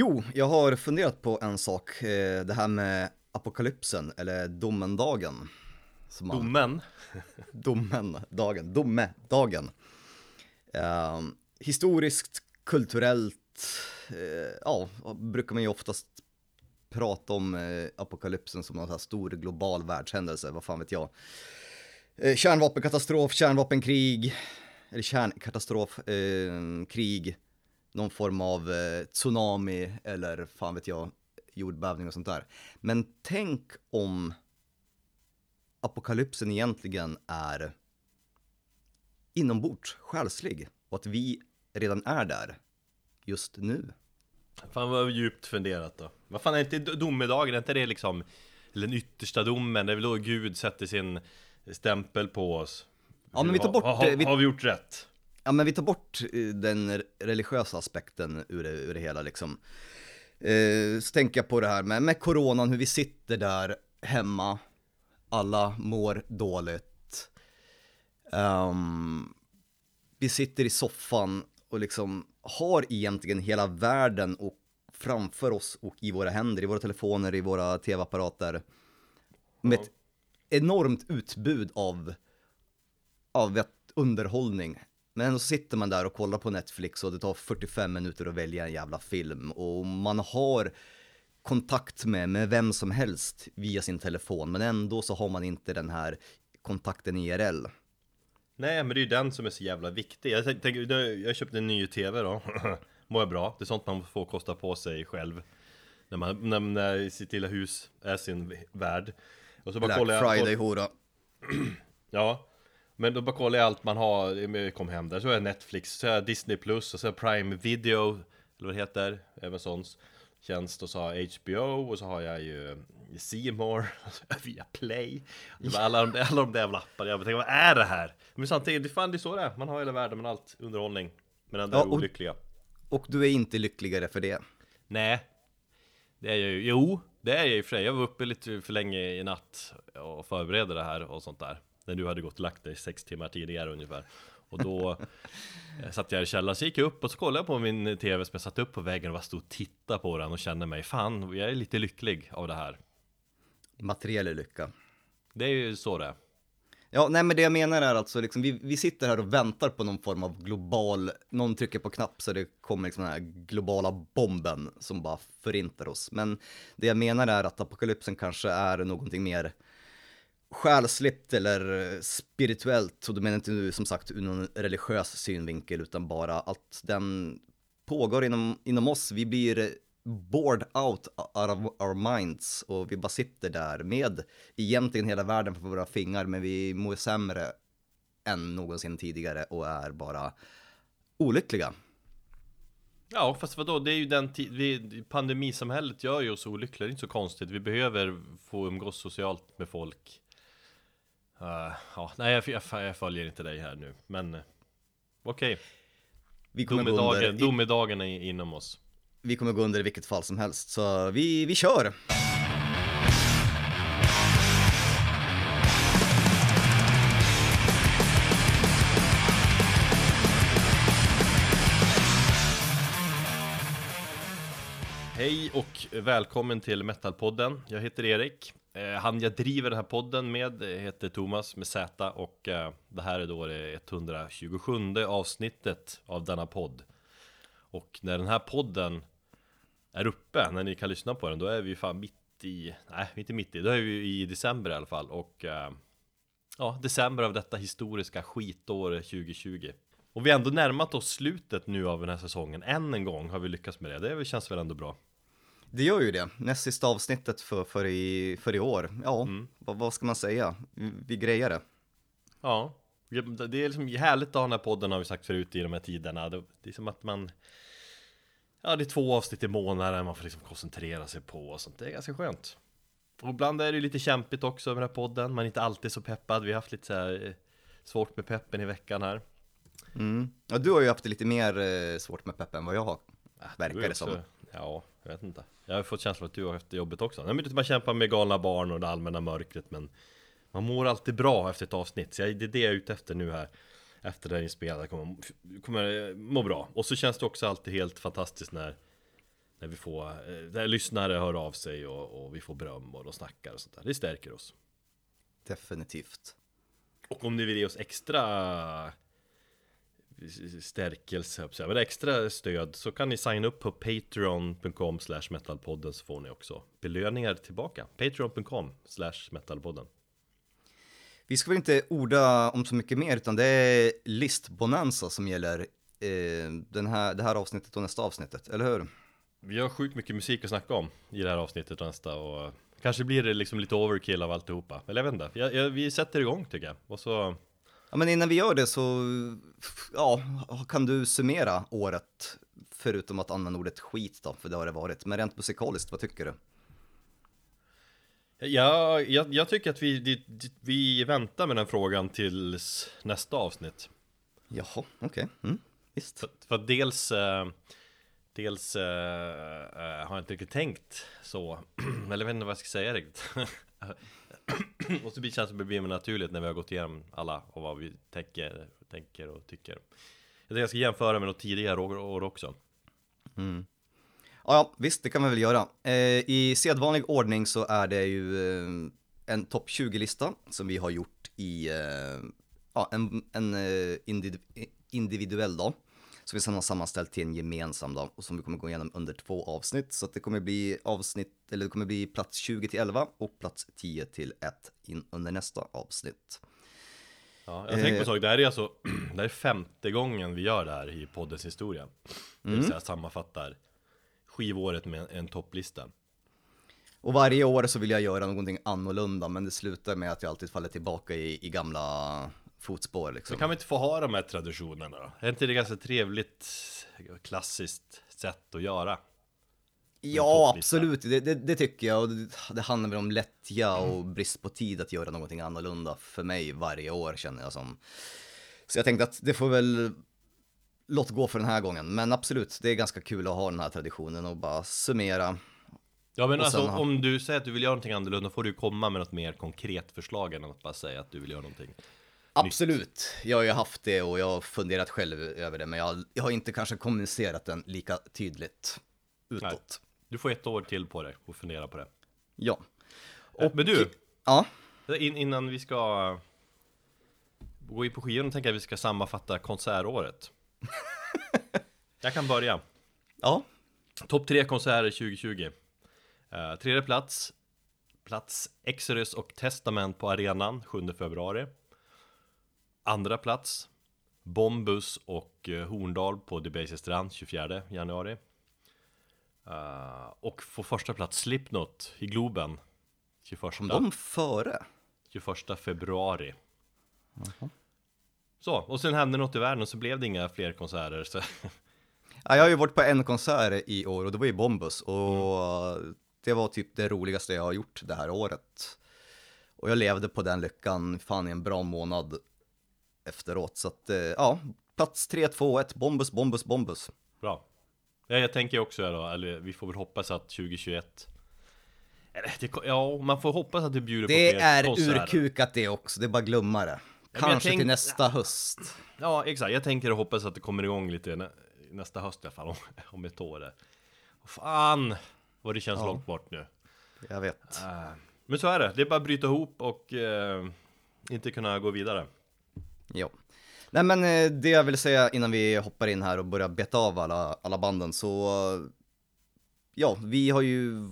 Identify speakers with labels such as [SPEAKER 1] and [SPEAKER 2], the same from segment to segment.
[SPEAKER 1] Jo, jag har funderat på en sak, eh, det här med apokalypsen, eller domendagen.
[SPEAKER 2] Man, domen?
[SPEAKER 1] domen, dagen, domedagen. Eh, historiskt, kulturellt, eh, ja, brukar man ju oftast prata om eh, apokalypsen som någon här stor global världshändelse, vad fan vet jag. Eh, kärnvapenkatastrof, kärnvapenkrig, eller kärnkatastrof, eh, krig, någon form av eh, tsunami eller fan vet jag, jordbävning och sånt där. Men tänk om apokalypsen egentligen är inombords, själslig och att vi redan är där just nu.
[SPEAKER 2] Fan vad djupt funderat då. Vad fan är inte domedagen, är inte det liksom eller den yttersta domen, det är väl då Gud sätter sin stämpel på oss?
[SPEAKER 1] Ja men vi tar bort...
[SPEAKER 2] Ha, ha,
[SPEAKER 1] vi,
[SPEAKER 2] har vi gjort rätt?
[SPEAKER 1] Ja men vi tar bort eh, den religiösa aspekten ur det, ur det hela liksom. Eh, så tänker jag på det här med, med coronan, hur vi sitter där hemma, alla mår dåligt. Um, vi sitter i soffan och liksom har egentligen hela världen och framför oss och i våra händer, i våra telefoner, i våra tv-apparater. Med ett enormt utbud av, av underhållning. Men så sitter man där och kollar på Netflix och det tar 45 minuter att välja en jävla film och man har kontakt med, med vem som helst via sin telefon men ändå så har man inte den här kontakten IRL.
[SPEAKER 2] Nej men det är ju den som är så jävla viktig. Jag tänker, jag köpte en ny TV då. Mår jag bra? Det är sånt man får kosta på sig själv. När man, när, när sitt lilla hus är sin värld.
[SPEAKER 1] Och så bara Black kollar jag Friday hora.
[SPEAKER 2] ja. Men då bara kollar jag allt man har, jag kom hem där, så har jag Netflix, så har jag Disney Plus, och så har jag Prime Video, eller vad det heter, Amazons tjänst, och så har jag HBO, och så har jag ju Seymour, via Play. Alla, de, alla de där jävla apparna, jag tänker vad är det här? Men samtidigt, det, fan, det är så det är, man har hela världen med allt, underhållning. Men ändå ja, och, olyckliga.
[SPEAKER 1] Och du är inte lyckligare för det?
[SPEAKER 2] Nej. Det är jag ju, jo Det är jag i och för sig, jag var uppe lite för länge i natt och förberedde det här och sånt där När du hade gått och lagt dig sex timmar tidigare ungefär och då eh, satt jag i källaren, så gick jag upp och så kollade jag på min tv som jag satt upp på väggen och bara stod och tittade på den och kände mig Fan, jag är lite lycklig av det här
[SPEAKER 1] materiell lycka.
[SPEAKER 2] Det är ju så det är.
[SPEAKER 1] Ja, nej men det jag menar är alltså liksom, vi, vi sitter här och väntar på någon form av global, någon trycker på knapp så det kommer liksom den här globala bomben som bara förintar oss. Men det jag menar är att apokalypsen kanske är någonting mer själsligt eller eh, spirituellt, och då menar inte nu som sagt ur någon religiös synvinkel utan bara att den pågår inom, inom oss. Vi blir bored out out of our minds och vi bara sitter där med egentligen hela världen på våra fingrar men vi mår sämre än någonsin tidigare och är bara olyckliga.
[SPEAKER 2] Ja, fast vadå, det är ju den tid, pandemisamhället gör ju oss olyckliga, det är inte så konstigt. Vi behöver få umgås socialt med folk. Uh, ja, nej, jag, jag, jag, följer inte dig här nu, men uh, okej. Okay. Domedagen, domedagen är inom oss
[SPEAKER 1] vi kommer gå under i vilket fall som helst, så vi, vi kör!
[SPEAKER 2] Hej och välkommen till Metalpodden. Jag heter Erik. Eh, han jag driver den här podden med eh, heter Thomas med Z och eh, det här är då det 127 avsnittet av denna podd. Och när den här podden är uppe, när ni kan lyssna på den, då är vi fan mitt i, nej inte mitt i, då är vi i december i alla fall. Och Ja, december av detta historiska skitår 2020 Och vi har ändå närmat oss slutet nu av den här säsongen, än en gång har vi lyckats med det, det känns väl ändå bra.
[SPEAKER 1] Det gör ju det, näst sista avsnittet för, för, i, för i år, ja, mm. vad, vad, ska man säga? Vi, vi grejer det
[SPEAKER 2] Ja, det är liksom härligt att ha den här podden har vi sagt förut i de här tiderna Det, det är som att man Ja, det är två avsnitt i månaden man får liksom koncentrera sig på och sånt. Det är ganska skönt. Och ibland är det lite kämpigt också med den här podden. Man är inte alltid så peppad. Vi har haft lite så här eh, svårt med peppen i veckan här.
[SPEAKER 1] Mm. Ja, du har ju haft det lite mer eh, svårt med peppen än vad jag har. Verkar det som.
[SPEAKER 2] Ja, jag vet inte. Jag har fått känslan att du har haft det jobbet också. Nej, men man kämpar med galna barn och det allmänna mörkret, men man mår alltid bra efter ett avsnitt. Så det är det jag är ute efter nu här efter den inspelade kommer, kommer må bra. Och så känns det också alltid helt fantastiskt när När vi får, eh, där lyssnare hör av sig och, och vi får beröm och de snackar och sånt där. Det stärker oss.
[SPEAKER 1] Definitivt.
[SPEAKER 2] Och om ni vill ge oss extra stärkelse, men extra stöd så kan ni signa upp på patreon.com slash metalpodden så får ni också belöningar tillbaka. Patreon.com slash metalpodden.
[SPEAKER 1] Vi ska väl inte orda om så mycket mer, utan det är listbonanza som gäller eh, den här, det här avsnittet och nästa avsnittet, eller hur?
[SPEAKER 2] Vi har sjukt mycket musik att snacka om i det här avsnittet och nästa och kanske blir det liksom lite overkill av alltihopa. Eller jag vet inte, jag, jag, vi sätter igång tycker jag. Och så...
[SPEAKER 1] Ja, men innan vi gör det så, ja, kan du summera året, förutom att använda ordet skit då, för det har det varit. Men rent musikaliskt, vad tycker du?
[SPEAKER 2] Ja, jag, jag tycker att vi, vi väntar med den frågan tills nästa avsnitt.
[SPEAKER 1] Jaha, okej. Okay. Mm, visst.
[SPEAKER 2] För, för dels, eh, dels uh, har jag inte riktigt tänkt så, eller jag vet inte vad jag ska säga riktigt. och så känns det blir mer naturligt när vi har gått igenom alla och vad vi tänker, tänker och tycker. Jag tänkte jag ska jämföra med något tidigare år också.
[SPEAKER 1] Mm. Ja, visst, det kan man väl göra. Eh, I sedvanlig ordning så är det ju eh, en topp 20-lista som vi har gjort i eh, ja, en, en eh, individuell dag. Som vi har sammanställt till en gemensam dag och som vi kommer gå igenom under två avsnitt. Så att det kommer bli avsnitt, eller det kommer bli plats 20 till 11 och plats 10 till 1 in under nästa avsnitt.
[SPEAKER 2] Ja, jag tänkte på en sak, det här är alltså det här är femte gången vi gör det här i poddens historia. Det vill mm. säga sammanfattar skivåret med en topplista.
[SPEAKER 1] Och varje år så vill jag göra någonting annorlunda, men det slutar med att jag alltid faller tillbaka i, i gamla fotspår liksom.
[SPEAKER 2] Men kan vi inte få ha de här traditionerna då? Är inte det ganska trevligt, klassiskt sätt att göra?
[SPEAKER 1] Ja, absolut, det, det, det, tycker jag. Och det, det handlar väl om lättja och brist på tid att göra någonting annorlunda för mig varje år känner jag som. Så jag tänkte att det får väl låt gå för den här gången. Men absolut, det är ganska kul att ha den här traditionen och bara summera.
[SPEAKER 2] Ja men alltså ha... om du säger att du vill göra någonting annorlunda får du komma med något mer konkret förslag än att bara säga att du vill göra någonting.
[SPEAKER 1] Absolut, jag har ju haft det och jag har funderat själv över det men jag, jag har inte kanske kommunicerat den lika tydligt utåt. Nej.
[SPEAKER 2] Du får ett år till på dig och fundera på det.
[SPEAKER 1] Ja.
[SPEAKER 2] Och, men du,
[SPEAKER 1] ja?
[SPEAKER 2] In, innan vi ska gå in på skivan tänker jag att vi ska sammanfatta konsertåret. jag kan börja.
[SPEAKER 1] Ja.
[SPEAKER 2] Topp tre konserter 2020. Uh, tredje plats. Plats Exodus och Testament på arenan 7 februari. Andra plats. Bombus och uh, Horndal på Debaser strand 24 januari. Uh, och på första plats Slipknot i Globen 21
[SPEAKER 1] Kom de före?
[SPEAKER 2] 21 februari uh -huh. Så, och sen hände något i världen och så blev det inga fler konserter så.
[SPEAKER 1] Ja, jag har ju varit på en konsert i år och det var i Bombus och mm. det var typ det roligaste jag har gjort det här året. Och jag levde på den lyckan fan i en bra månad efteråt. Så att, eh, ja, plats 3, 2, 1, Bombus, Bombus, Bombus.
[SPEAKER 2] Bra. Ja, jag tänker också då, eller vi får väl hoppas att 2021 det, Ja, man får hoppas att det bjuder
[SPEAKER 1] det på fler konserter. Det är urkukat det också, det är bara glumma det. Kanske tänk... till nästa höst.
[SPEAKER 2] Ja, exakt. Jag tänker och hoppas att det kommer igång lite nä nästa höst i alla fall, om, om ett år. Fan, vad det känns ja. långt bort nu.
[SPEAKER 1] Jag vet.
[SPEAKER 2] Uh, men så är det, det är bara att bryta ihop och uh, inte kunna gå vidare.
[SPEAKER 1] Ja. Nej men eh, det jag vill säga innan vi hoppar in här och börjar beta av alla, alla banden så Ja, vi har ju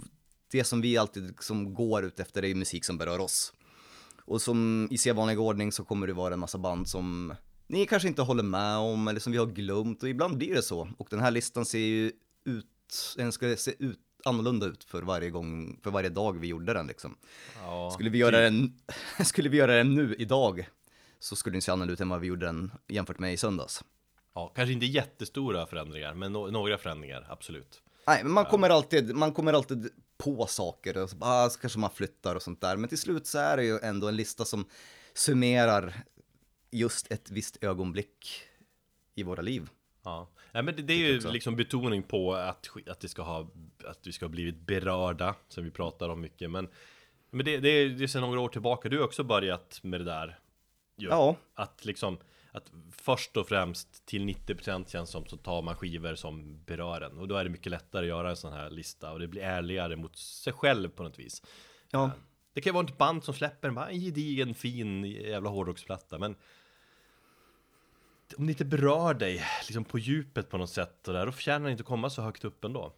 [SPEAKER 1] det som vi alltid liksom går ut efter är musik som berör oss. Och som i sedvanlig ordning så kommer det vara en massa band som ni kanske inte håller med om eller som vi har glömt och ibland blir det så. Och den här listan ser ju ut, den ska se ut annorlunda ut för varje gång, för varje dag vi gjorde den liksom. Ja, skulle, vi göra typ. den, skulle vi göra den nu idag så skulle den se annorlunda ut än vad vi gjorde den jämfört med i söndags.
[SPEAKER 2] Ja, kanske inte jättestora förändringar, men no några förändringar, absolut.
[SPEAKER 1] Nej, men man kommer alltid, man kommer alltid på saker och så, ah, så kanske man flyttar och sånt där. Men till slut så är det ju ändå en lista som summerar just ett visst ögonblick i våra liv.
[SPEAKER 2] Ja, ja men det, det är ju liksom betoning på att, att, det ska ha, att vi ska ha blivit berörda, som vi pratar om mycket. Men, men det, det, är, det är sedan några år tillbaka, du har också börjat med det där.
[SPEAKER 1] Ju, ja.
[SPEAKER 2] Att liksom, att först och främst till 90% känns som så tar man skivor som berör en och då är det mycket lättare att göra en sån här lista och det blir ärligare mot sig själv på något vis.
[SPEAKER 1] Ja.
[SPEAKER 2] Det kan ju vara ett band som släpper en, bara en gedigen fin jävla hårdrocksplatta men om det inte berör dig liksom på djupet på något sätt och där, då förtjänar det inte att komma så högt upp ändå.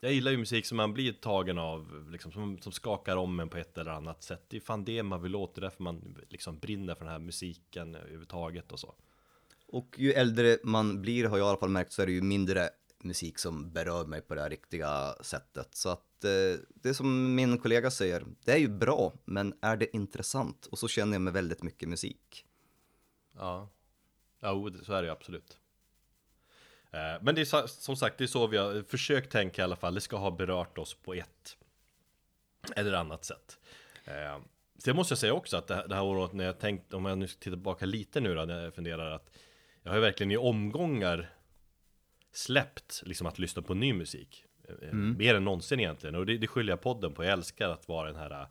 [SPEAKER 2] Jag gillar ju musik som man blir tagen av, liksom, som, som skakar om en på ett eller annat sätt. Det är fan det man vill åt, det är därför man liksom brinner för den här musiken överhuvudtaget och så.
[SPEAKER 1] Och ju äldre man blir, har jag i alla fall märkt, så är det ju mindre musik som berör mig på det här riktiga sättet. Så att eh, det som min kollega säger, det är ju bra, men är det intressant? Och så känner jag med väldigt mycket musik.
[SPEAKER 2] Ja, ja så är det ju absolut. Eh, men det är som sagt, det är så vi har försökt tänka i alla fall. Det ska ha berört oss på ett eller annat sätt. Eh, sen måste jag säga också att det här året när jag tänkt, om jag nu tittar tillbaka lite nu då, när jag funderar att jag har ju verkligen i omgångar släppt liksom att lyssna på ny musik. Eh, mm. Mer än någonsin egentligen. Och det, det skyller jag podden på. Jag älskar att vara den här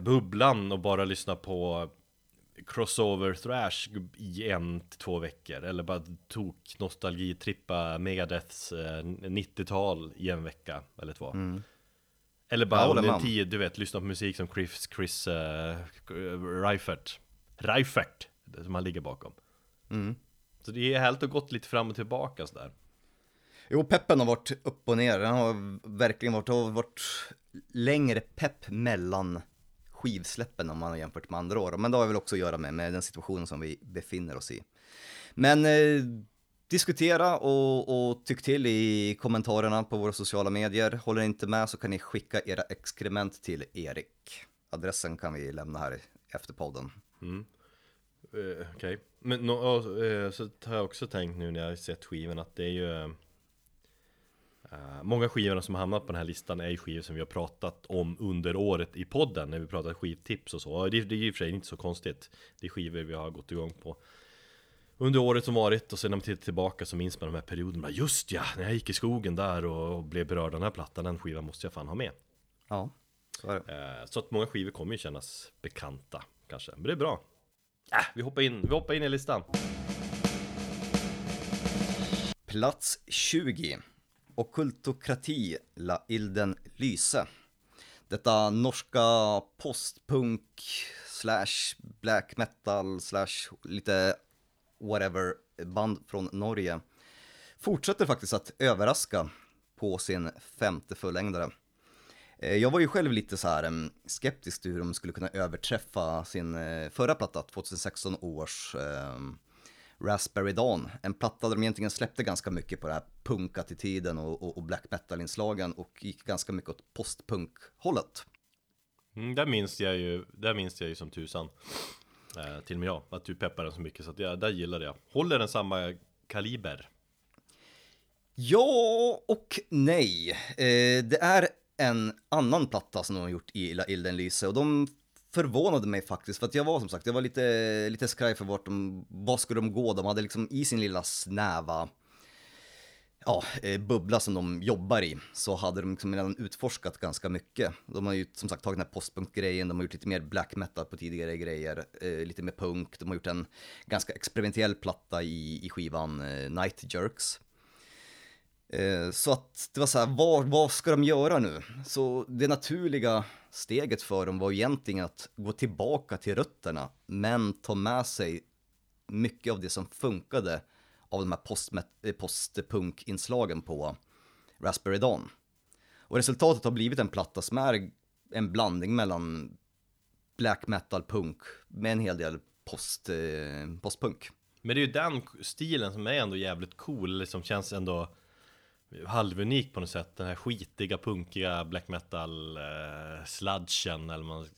[SPEAKER 2] bubblan och bara lyssna på crossover thrash i en till två veckor Eller bara tok nostalgitrippa Megadeths eh, 90-tal i en vecka eller två. Mm. Eller bara under en tid, du vet, lyssna på musik som Chris, Chris uh, Reifert. Reifert, som han ligger bakom. Mm. Så det är helt och gått lite fram och tillbaka sådär.
[SPEAKER 1] Jo, peppen har varit upp och ner, den har verkligen varit, har varit längre pepp mellan skivsläppen om man har jämfört med andra år. Men det har väl också att göra med, med den situationen som vi befinner oss i. Men eh, diskutera och, och tyck till i kommentarerna på våra sociala medier. Håller ni inte med så kan ni skicka era exkrement till Erik. Adressen kan vi lämna här efter podden. Mm.
[SPEAKER 2] Eh, Okej, okay. men no, eh, så har jag också tänkt nu när jag sett skivan att det är ju eh, uh, Uh, många skivorna som har hamnat på den här listan är ju skivor som vi har pratat om under året i podden när vi pratat skivtips och så. Det, det är ju i och för sig inte så konstigt. Det är skivor vi har gått igång på under året som varit och sen när man tittar tillbaka så minns man de här perioderna. Just ja, när jag gick i skogen där och blev berörd av den här plattan, den skivan måste jag fan ha med.
[SPEAKER 1] Ja, så är det.
[SPEAKER 2] Uh, så att många skivor kommer ju kännas bekanta kanske, men det är bra. Äh, vi hoppar in, vi hoppar in i listan.
[SPEAKER 1] Plats 20 Okkultokrati La Ilden Lyse. Detta norska postpunk slash black metal slash lite whatever band från Norge fortsätter faktiskt att överraska på sin femte fullängdare. Eh, jag var ju själv lite så här mm, skeptisk till hur de skulle kunna överträffa sin eh, förra platta, 2016 års um, Raspberry Dawn, en platta där de egentligen släppte ganska mycket på den här punkattityden och, och, och black metal-inslagen och gick ganska mycket åt postpunk-hållet.
[SPEAKER 2] Mm, där minns jag ju, där minns jag ju som tusan. Eh, till och med jag, att du peppar den så mycket så att jag, där gillade jag. Håller den samma kaliber?
[SPEAKER 1] Ja och nej. Eh, det är en annan platta som de har gjort i La Ilden Lyse och de förvånade mig faktiskt, för att jag var som sagt, jag var lite, lite skraj för vart de, vad skulle de gå? De hade liksom i sin lilla snäva, ja, eh, bubbla som de jobbar i, så hade de liksom redan utforskat ganska mycket. De har ju som sagt tagit den här postpunk-grejen, de har gjort lite mer black metal på tidigare grejer, eh, lite mer punk, de har gjort en ganska experimentell platta i, i skivan eh, Night Jerks. Eh, så att det var så här, vad, vad ska de göra nu? Så det naturliga steget för dem var egentligen att gå tillbaka till rötterna, men ta med sig mycket av det som funkade av de här eh, postpunkinslagen på Raspberry Dawn. Och resultatet har blivit en platta som är en blandning mellan black metal punk med en hel del post, eh, postpunk.
[SPEAKER 2] Men det är ju den stilen som är ändå jävligt cool, liksom känns ändå halvunik på något sätt. Den här skitiga, punkiga black metal eh, sludgen eller man,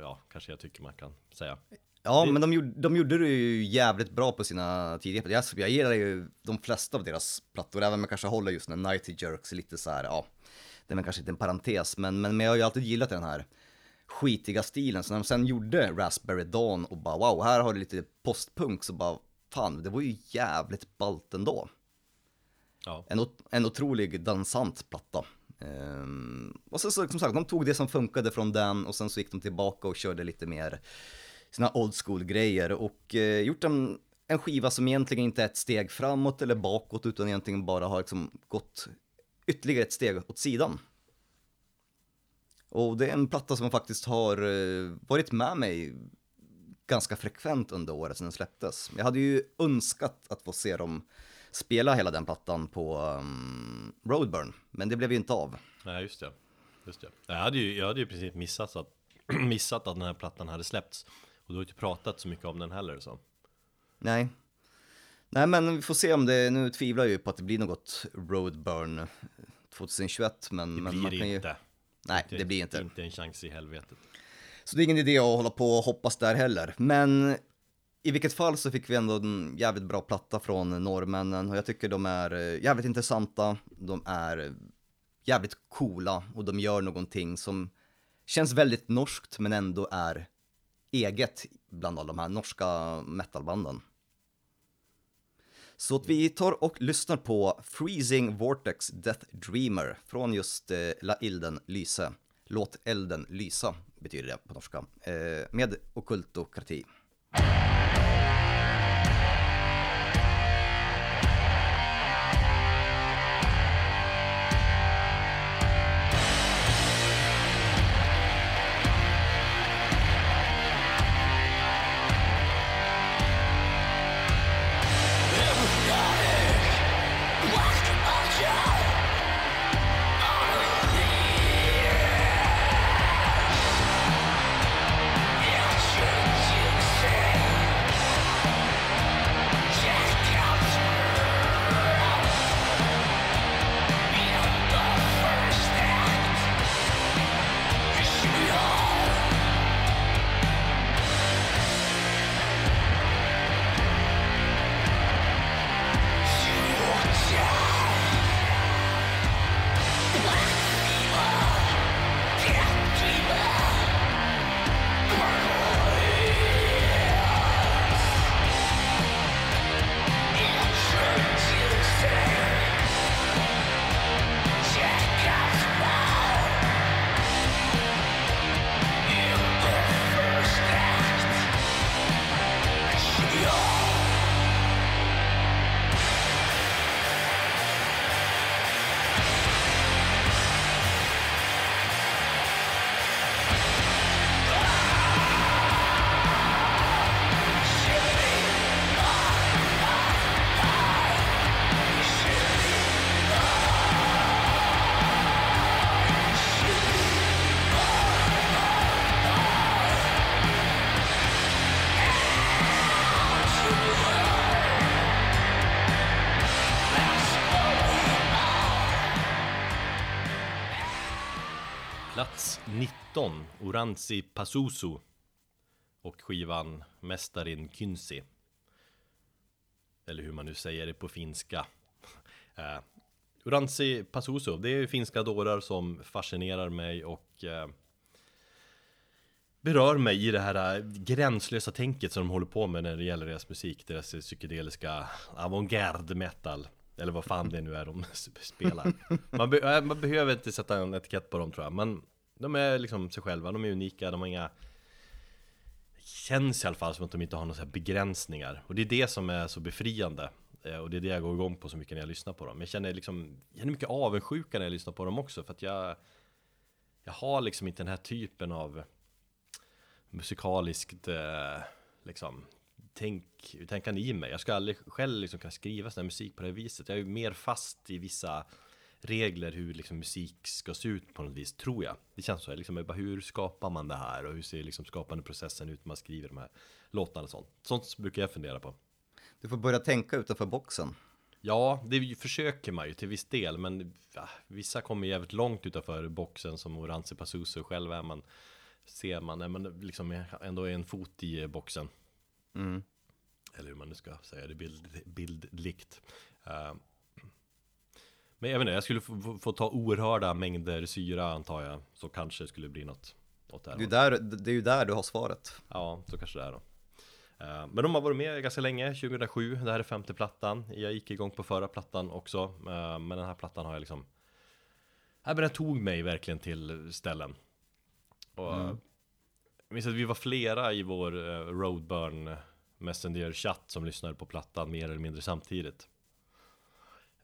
[SPEAKER 2] ja, kanske jag tycker man kan säga.
[SPEAKER 1] Ja, det... men de gjorde, de gjorde det ju jävligt bra på sina tidiga jag, jag gillar ju de flesta av deras plattor, även om jag kanske håller just när Nighty Jerks lite så här, ja, det är kanske inte en parentes, men, men, men jag har ju alltid gillat den här skitiga stilen, så när de sen gjorde Raspberry Dawn och bara wow, här har du lite postpunk, så bara fan, det var ju jävligt ballt ändå. Ja. En, en otrolig dansant platta. Um, och sen så som sagt, de tog det som funkade från den och sen så gick de tillbaka och körde lite mer sina old school grejer och uh, gjort en, en skiva som egentligen inte är ett steg framåt eller bakåt utan egentligen bara har liksom gått ytterligare ett steg åt sidan. Och det är en platta som faktiskt har uh, varit med mig ganska frekvent under året sedan den släpptes. Jag hade ju önskat att få se dem spela hela den plattan på um, Roadburn, men det blev ju inte av.
[SPEAKER 2] Nej, just det. Just det. Jag hade ju, jag hade ju precis missat att, missat att den här plattan hade släppts. Och du har inte pratat så mycket om den heller så.
[SPEAKER 1] Nej. Nej, men vi får se om det, nu tvivlar jag ju på att det blir något Roadburn 2021, men,
[SPEAKER 2] Det
[SPEAKER 1] men
[SPEAKER 2] blir
[SPEAKER 1] man
[SPEAKER 2] det
[SPEAKER 1] kan ju...
[SPEAKER 2] inte.
[SPEAKER 1] Nej, det blir inte.
[SPEAKER 2] Inte en chans i helvetet.
[SPEAKER 1] Så det är ingen idé att hålla på och hoppas där heller. Men i vilket fall så fick vi ändå en jävligt bra platta från norrmännen och jag tycker de är eh, jävligt intressanta. De är jävligt coola och de gör någonting som känns väldigt norskt men ändå är eget bland alla de här norska metalbanden. Så att vi tar och lyssnar på Freezing Vortex Death Dreamer från just eh, La Ilden Lyse. Låt elden lysa betyder det på norska. Eh, med Occultokrati.
[SPEAKER 2] Plats 19, Pasusu och skivan Mästarin Kynsi. Eller hur man nu säger det på finska. Eh, uh, Oranzi Pasusu, det är finska dårar som fascinerar mig och uh, berör mig i det här eh, gränslösa tänket som de håller på med när det gäller deras musik, deras psykedeliska avantgarde metal. Eller vad fan det nu är de spelar man, be man, behöver inte sätta en etikett på dem tror jag Men de är liksom sig själva, de är unika, de har inga Det känns i alla fall som att de inte har några begränsningar Och det är det som är så befriande eh, Och det är det jag går igång på så mycket när jag lyssnar på dem Jag känner liksom, jag känner mycket avundsjuka när jag lyssnar på dem också För att jag Jag har liksom inte den här typen av Musikaliskt eh, liksom tänk, tänkande i mig. Jag ska aldrig själv liksom kunna skriva sån här musik på det här viset. Jag är ju mer fast i vissa regler hur liksom musik ska se ut på något vis, tror jag. Det känns så. Liksom, bara, hur skapar man det här? Och hur ser liksom skapandeprocessen ut när man skriver de här låtarna och sånt? Sånt brukar jag fundera på.
[SPEAKER 1] Du får börja tänka utanför boxen.
[SPEAKER 2] Ja, det försöker man ju till viss del, men ja, vissa kommer jävligt långt utanför boxen som Oranzi Pasuso själv är man ser man, är man liksom ändå en fot i boxen.
[SPEAKER 1] Mm.
[SPEAKER 2] Eller hur man nu ska säga det bild, bildligt. Uh, men jag vet inte, jag skulle få, få, ta oerhörda mängder syra antar jag. Så kanske det skulle bli något åt det här.
[SPEAKER 1] Det är, där, det är ju där du har svaret.
[SPEAKER 2] Ja, så kanske det är då. Uh, men de har varit med ganska länge, 2007, det här är femte plattan. Jag gick igång på förra plattan också, uh, men den här plattan har jag liksom... Ja, men den tog mig verkligen till ställen. Och mm minns att vi var flera i vår uh, Roadburn Messenger-chatt som lyssnade på plattan mer eller mindre samtidigt.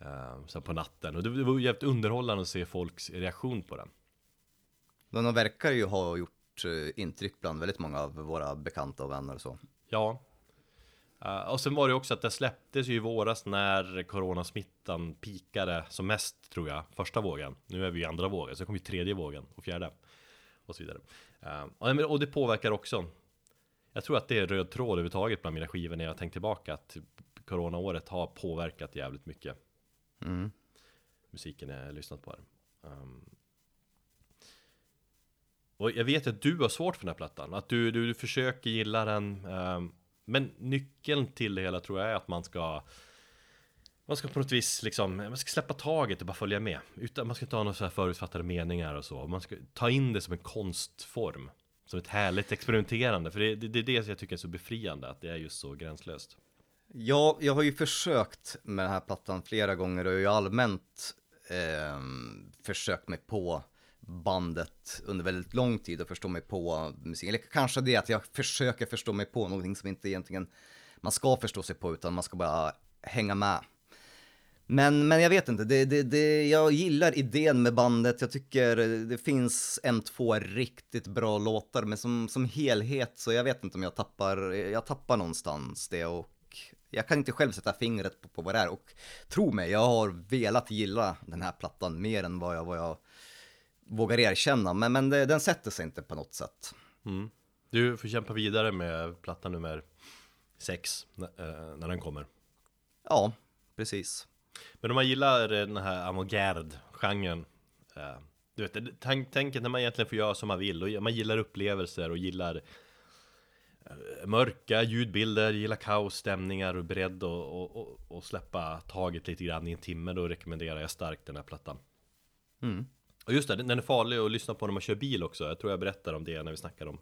[SPEAKER 2] Uh, sen på natten. Och det, var jävligt underhållande att se folks reaktion på den.
[SPEAKER 1] Men de verkar ju ha gjort eh, intryck bland väldigt många av våra bekanta och vänner och så.
[SPEAKER 2] Ja. Uh, och sen var det också att det släpptes ju i våras när coronasmittan pikade som mest tror jag, första vågen. Nu är vi i andra vågen, så kommer ju tredje vågen och fjärde. Och så vidare. Och det påverkar också. Jag tror att det är röd tråd överhuvudtaget bland mina skivor när jag tänkt tillbaka att coronaåret har påverkat jävligt mycket.
[SPEAKER 1] Mm.
[SPEAKER 2] Musiken jag lyssnat på här. Um, och jag vet att du har svårt för den här plattan, att du, du, du försöker gilla den um, Men nyckeln till det hela tror jag är att man ska Man ska på något vis liksom, man ska släppa taget och bara följa med. Utan man ska inte ha några så här förutfattade meningar och så. Man ska ta in det som en konstform Som ett härligt experimenterande, för det, det, det är det jag tycker är så befriande, att det är just så gränslöst.
[SPEAKER 1] Ja, jag har ju försökt med den här plattan flera gånger och jag har ju allmänt eh, försökt mig på bandet under väldigt lång tid och förstå mig på musik. Eller kanske det att jag försöker förstå mig på någonting som inte egentligen man ska förstå sig på utan man ska bara hänga med. Men, men jag vet inte, det, det, det, jag gillar idén med bandet, jag tycker det finns en, två riktigt bra låtar, men som, som helhet så jag vet inte om jag tappar, jag tappar någonstans det och jag kan inte själv sätta fingret på, på vad det är och tro mig, jag har velat gilla den här plattan mer än vad jag, vad jag vågar erkänna, men, men det, den sätter sig inte på något sätt.
[SPEAKER 2] Mm. Du får kämpa vidare med platta nummer 6 när, äh, när den kommer.
[SPEAKER 1] Ja, precis.
[SPEAKER 2] Men om man gillar den här avantgarde-genren äh, Du vet, tänk, tänk när man egentligen får göra som man vill och man gillar upplevelser och gillar Mörka ljudbilder, gillar kaos, stämningar och beredd och, och, och, släppa taget lite grann i en timme Då rekommenderar jag starkt den här plattan.
[SPEAKER 1] Mm.
[SPEAKER 2] Och just det, den är farlig att lyssna på när man kör bil också. Jag tror jag berättar om det när vi snackar om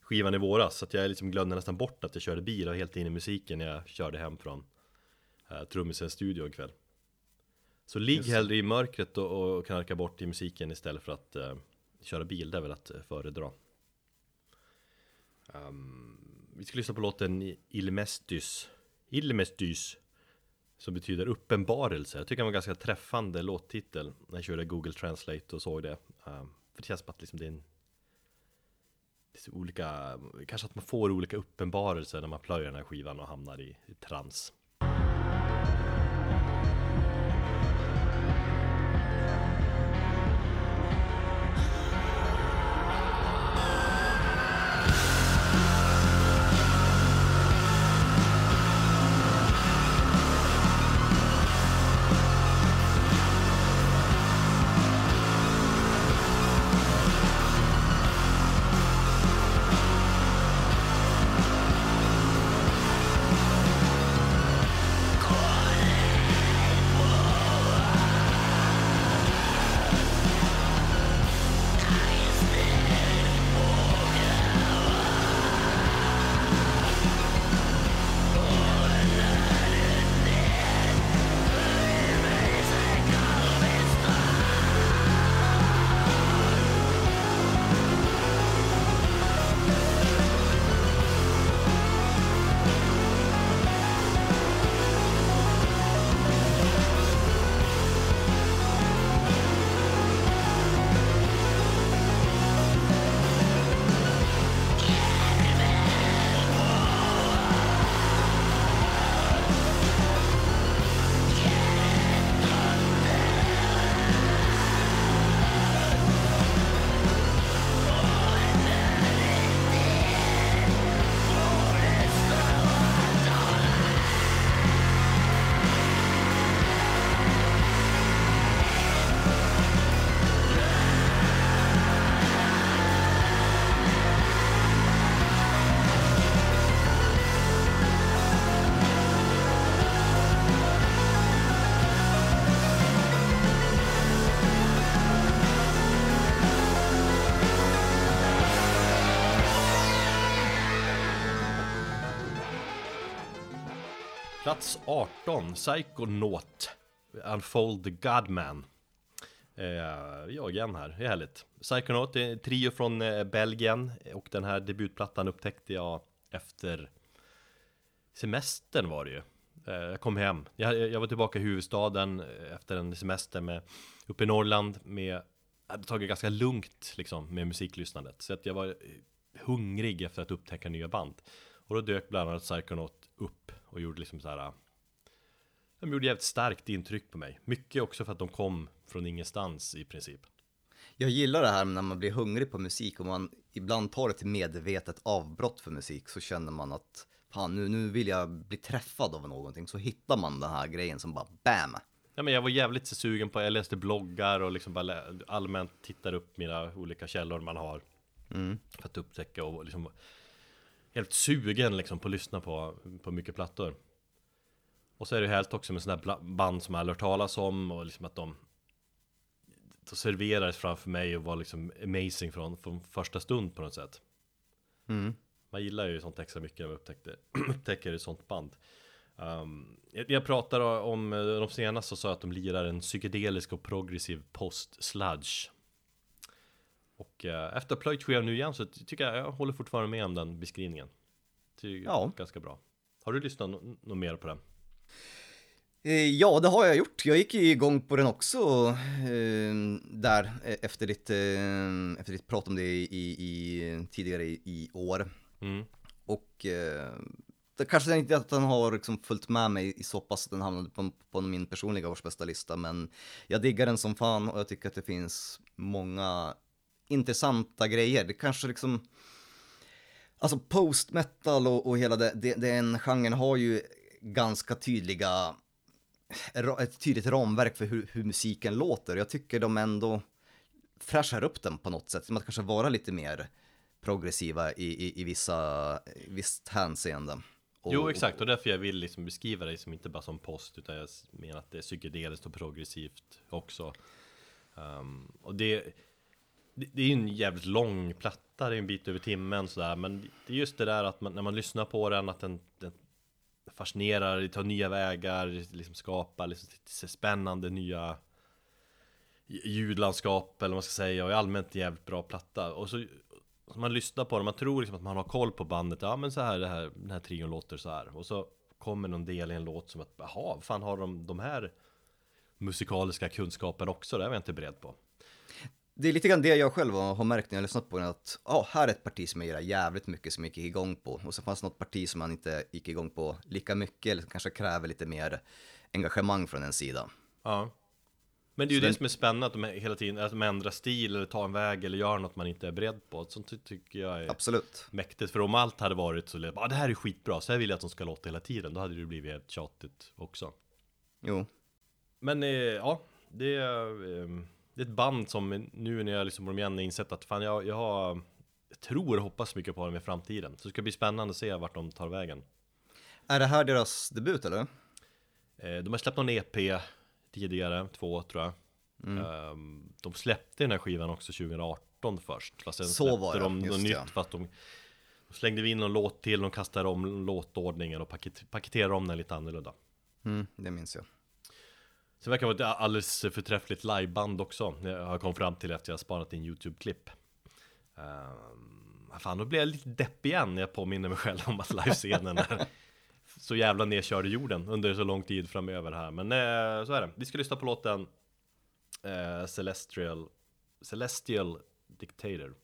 [SPEAKER 2] skivan i våras. Så att jag liksom glömde nästan bort att jag körde bil och helt in i musiken när jag körde hem från uh, trummisens studio en kväll. Så ligg hellre i mörkret och, och knarka bort i musiken istället för att uh, köra bil, det är väl att uh, föredra um, Vi ska lyssna på låten Ilmestys Ilmestys som betyder uppenbarelse. Jag tycker det var en ganska träffande låttitel när jag körde Google Translate och såg det. Um, för det känns som att liksom det är en det är olika, kanske att man får olika uppenbarelser när man plöjer den här skivan och hamnar i, i trans. Plats 18, Psychonaut Unfold the Godman Eh, jag igen här, det är härligt. Psychonaut är en trio från eh, Belgien och den här debutplattan upptäckte jag efter semestern var det ju. Eh, jag kom hem, jag, jag var tillbaka i huvudstaden eh, efter en semester med, uppe i Norrland med, jag hade tagit ganska lugnt liksom med musiklyssnandet. Så att jag var hungrig efter att upptäcka nya band. Och då dök bland annat Psychonaut och gjorde liksom så här de gjorde jävligt starkt intryck på mig. Mycket också för att de kom från ingenstans i princip.
[SPEAKER 1] Jag gillar det här när man blir hungrig på musik och man ibland tar ett medvetet avbrott för musik så känner man att fan nu, nu vill jag bli träffad av någonting så hittar man den här grejen som bara BAM!
[SPEAKER 2] Ja, men jag var jävligt sugen på, jag läste bloggar och liksom bara allmänt tittar upp mina olika källor man har mm. För att upptäcka och liksom Helt sugen liksom på att lyssna på, på mycket plattor och så är det helt också med sådana här band som jag har hört talas om och liksom att de de serverades framför mig och var liksom amazing från, från första stund på något sätt. Mm. Man gillar ju sånt extra mycket när man upptäckte, upptäcker ett sånt band. Um, jag pratar om de senaste och sa att de lirar en psykedelisk och progressiv post-sludge. Och uh, efter plöjt skivan nu igen så tycker jag, jag håller fortfarande med om den beskrivningen. Tycker ja. ganska bra. Har du lyssnat något mer på den?
[SPEAKER 1] Eh, ja, det har jag gjort. Jag gick igång på den också eh, där eh, efter ditt, eh, efter ditt prat om det i, i tidigare i, i år. Mm. Och eh, det kanske inte att den har liksom följt med mig i så pass att den hamnade på, på min personliga årsbästa lista, men jag diggar den som fan och jag tycker att det finns många intressanta grejer. Det kanske liksom, alltså post metal och, och hela det, det, den genren har ju ganska tydliga, ett tydligt ramverk för hur, hur musiken låter. Jag tycker de ändå fräschar upp den på något sätt, som att kanske vara lite mer progressiva i, i, i vissa, i visst hänseende.
[SPEAKER 2] Och, jo exakt, och därför jag vill liksom beskriva dig som inte bara som post, utan jag menar att det är psykedeliskt och progressivt också. Um, och det, det, är ju en jävligt lång platta, det är en bit över timmen sådär, men det är just det där att man, när man lyssnar på den, att den, den fascinerar, tar nya vägar, liksom skapar liksom spännande nya ljudlandskap eller vad man ska säga och är allmänt en jävligt bra platta. Och så man lyssnar på den, man tror liksom att man har koll på bandet Ja men så här, det här den här trion låter så här. Och så kommer någon del i en låt som att Jaha, fan har de de här musikaliska kunskapen också? Det var jag inte beredd på
[SPEAKER 1] det är lite grann det jag själv har märkt när jag lyssnat på den att ja, här är ett parti som jag gillar jävligt mycket som jag gick igång på och så fanns det något parti som man inte gick igång på lika mycket eller kanske kräver lite mer engagemang från en sida.
[SPEAKER 2] Ja. Men det är ju så det den... som är spännande att de hela tiden att de ändrar stil eller tar en väg eller gör något man inte är beredd på. Sånt tycker jag är
[SPEAKER 1] Absolut.
[SPEAKER 2] mäktigt. För om allt hade varit så, ah, det här är skitbra, så här vill jag att de ska låta hela tiden. Då hade det blivit helt tjatigt också.
[SPEAKER 1] Jo.
[SPEAKER 2] Men eh, ja, det är... Eh, det är ett band som nu när jag lyssnar på dem igen insett att fan jag, jag har jag tror och hoppas mycket på dem i framtiden. Så det ska bli spännande att se vart de tar vägen.
[SPEAKER 1] Är det här deras debut eller?
[SPEAKER 2] Eh, de har släppt någon EP tidigare, två tror jag. Mm. Ehm, de släppte den här skivan också 2018 först. Fast sen
[SPEAKER 1] Så var det,
[SPEAKER 2] de något nytt för att de, de slängde in någon låt till, de kastade om låtordningen och paket, paketerade om den lite annorlunda.
[SPEAKER 1] Mm, det minns jag.
[SPEAKER 2] Sen verkar det vara ett alldeles förträffligt liveband också. Jag har kommit fram till att jag har sparat in YouTube-klipp. Um, fan, då blir jag lite deppig igen när jag påminner mig själv om att livescenen är så jävla nedkörd i jorden under så lång tid framöver här. Men uh, så är det. Vi ska lyssna på låten uh, Celestial, Celestial Dictator.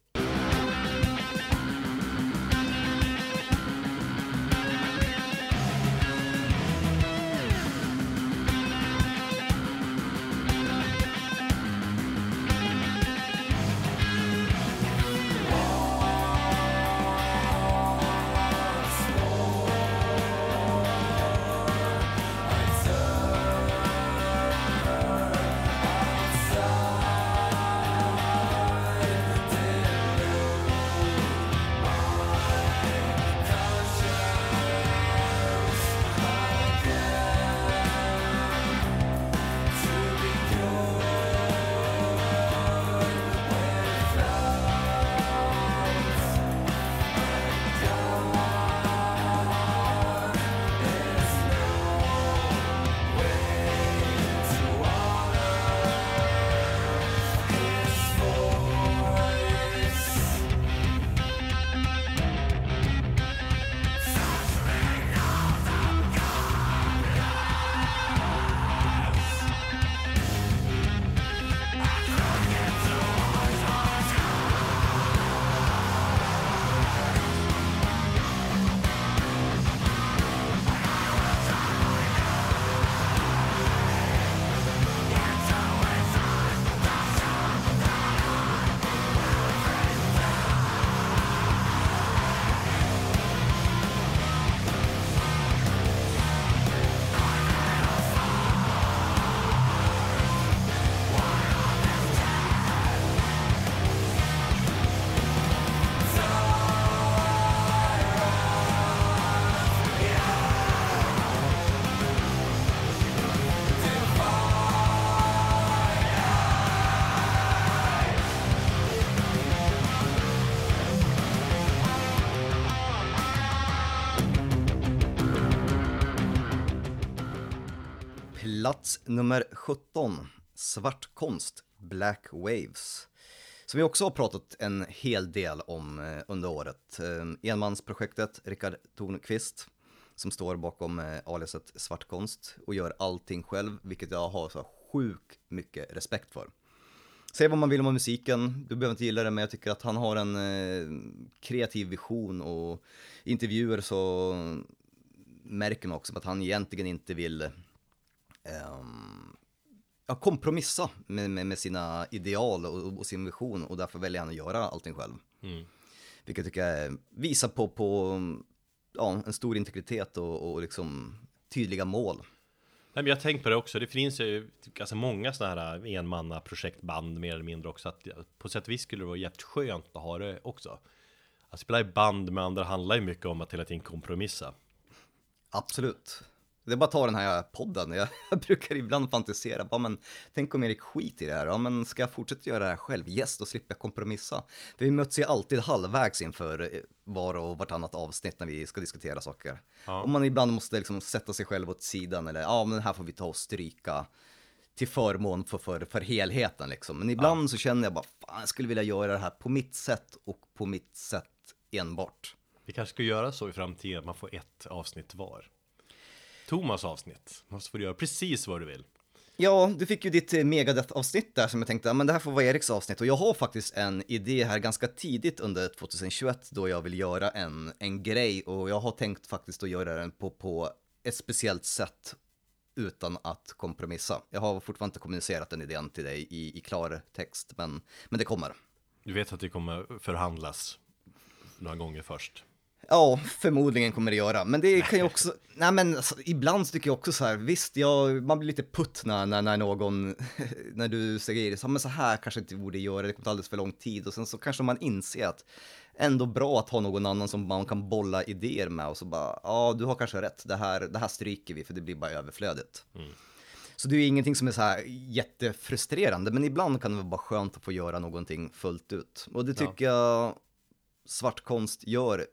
[SPEAKER 1] Plats nummer 17, Svartkonst, Black Waves. Som vi också har pratat en hel del om eh, under året. Eh, enmansprojektet Rickard Tornqvist som står bakom eh, aliaset Svartkonst och gör allting själv, vilket jag har så sjukt mycket respekt för. Säg vad man vill om musiken, du behöver inte gilla det, men jag tycker att han har en kreativ vision och intervjuer så märker man också att han egentligen inte vill ja, kompromissa med, med, med, sina ideal och, och, sin vision och därför väljer han att göra allting själv. Mm. Vilket jag tycker visar på, på ja, en stor integritet och, och liksom tydliga mål.
[SPEAKER 2] Nej, men jag har tänkt på det också, det finns ju ganska många sådana här enmanna projektband mer eller mindre också att På sätt och vis skulle det vara jävligt skönt att ha det också Att spela i band med andra handlar ju mycket om att hela tiden kompromissa
[SPEAKER 1] Absolut det är bara att ta den här podden, jag, jag brukar ibland fantisera, bara, men tänk om Erik skit i det här, ja men ska jag fortsätta göra det här själv? Yes, då slipper jag kompromissa. För vi möts ju alltid halvvägs inför eh, var och vartannat avsnitt när vi ska diskutera saker. Ja. Och man ibland måste liksom sätta sig själv åt sidan, eller ja men här får vi ta och stryka till förmån för, för, för helheten liksom. Men ibland ja. så känner jag bara, fan jag skulle vilja göra det här på mitt sätt och på mitt sätt enbart.
[SPEAKER 2] Vi kanske ska göra så i framtiden, att man får ett avsnitt var. Thomas avsnitt. Måste få göra precis vad du vill.
[SPEAKER 1] Ja, du fick ju ditt eh, Megadeth-avsnitt där som jag tänkte, men det här får vara Eriks avsnitt. Och jag har faktiskt en idé här ganska tidigt under 2021 då jag vill göra en, en grej och jag har tänkt faktiskt att göra den på, på ett speciellt sätt utan att kompromissa. Jag har fortfarande inte kommunicerat den idén till dig i, i klar text, men, men det kommer.
[SPEAKER 2] Du vet att det kommer förhandlas några gånger först?
[SPEAKER 1] Ja, förmodligen kommer det göra. Men det kan ju också, nej men alltså, ibland tycker jag också så här, visst, jag, man blir lite putt när, när, när någon, när du säger så, men så här kanske inte borde göra, det kommer ta alldeles för lång tid. Och sen så kanske man inser att ändå bra att ha någon annan som man kan bolla idéer med och så bara, ja, du har kanske rätt, det här, det här stryker vi för det blir bara överflödigt. Mm. Så det är ingenting som är så här jättefrustrerande, men ibland kan det vara bara skönt att få göra någonting fullt ut. Och det tycker ja. jag svartkonst gör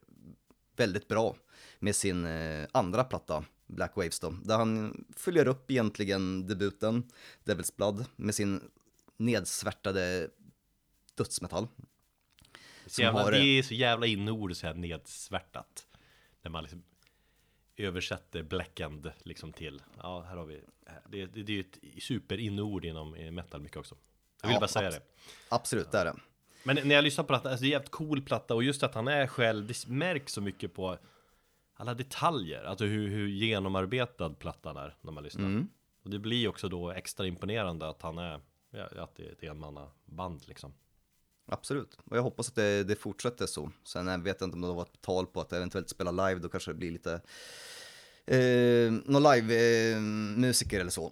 [SPEAKER 1] väldigt bra med sin eh, andra platta, Black Waves då, där han följer upp egentligen debuten, Devil's Blood, med sin nedsvärtade dödsmetall.
[SPEAKER 2] Jävla, har, det är så jävla inord så här nedsvärtat. När man liksom översätter Blackend liksom till, ja här har vi, det, det, det är ju ett superinord inom metal mycket också. Jag vill ja, bara säga det.
[SPEAKER 1] Absolut, det är det.
[SPEAKER 2] Men när jag lyssnar på plattan, alltså det är en jävligt cool platta och just att han är själv, det märks så mycket på alla detaljer, alltså hur, hur genomarbetad plattan är när man lyssnar. Mm. Och det blir också då extra imponerande att han är, att det är ett enmannaband liksom.
[SPEAKER 1] Absolut, och jag hoppas att det, det fortsätter så. Sen vet jag inte om det var ett tal på att eventuellt spela live, då kanske det blir lite eh, någon live-musiker eh, eller så.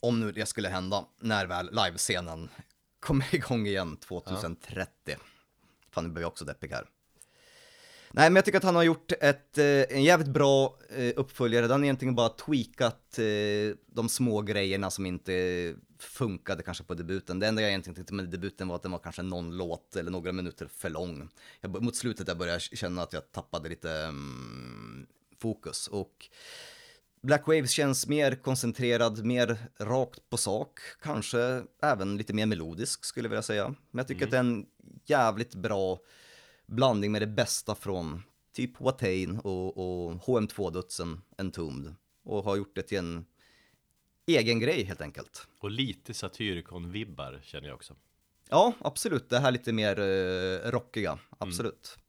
[SPEAKER 1] Om nu det skulle hända, när väl livescenen kommer igång igen 2030. Ja. Fan, nu blir jag också deppig här. Nej, men jag tycker att han har gjort ett, eh, en jävligt bra eh, uppföljare. Han har egentligen bara tweakat eh, de små grejerna som inte funkade kanske på debuten. Det enda jag egentligen tyckte med debuten var att den var kanske någon låt eller några minuter för lång. Jag, mot slutet jag började känna att jag tappade lite um, fokus och Black Waves känns mer koncentrerad, mer rakt på sak, kanske även lite mer melodisk skulle jag vilja säga. Men jag tycker mm. att det är en jävligt bra blandning med det bästa från typ Watain och, och HM2-dödsen Entombed. Och har gjort det till en egen grej helt enkelt.
[SPEAKER 2] Och lite Satyricon-vibbar känner jag också.
[SPEAKER 1] Ja, absolut. Det här lite mer uh, rockiga, absolut. Mm.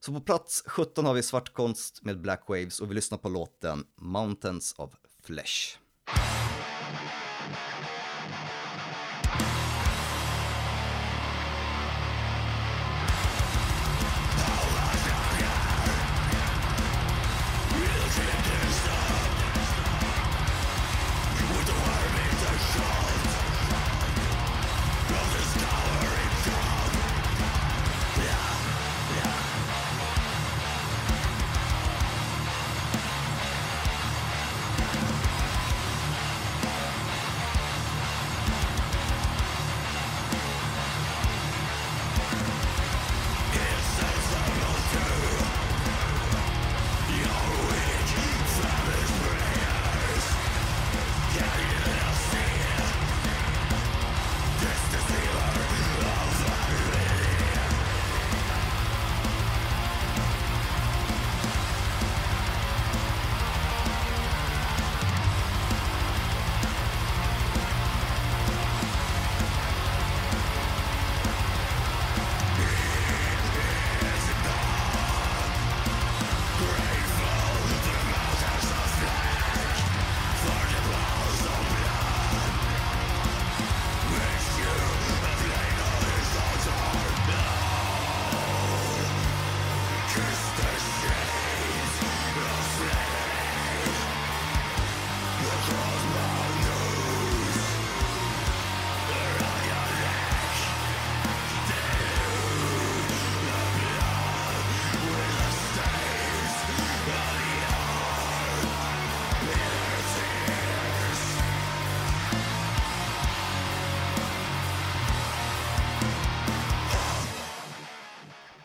[SPEAKER 1] Så på plats 17 har vi Svartkonst med Black Waves och vi lyssnar på låten Mountains of Flesh.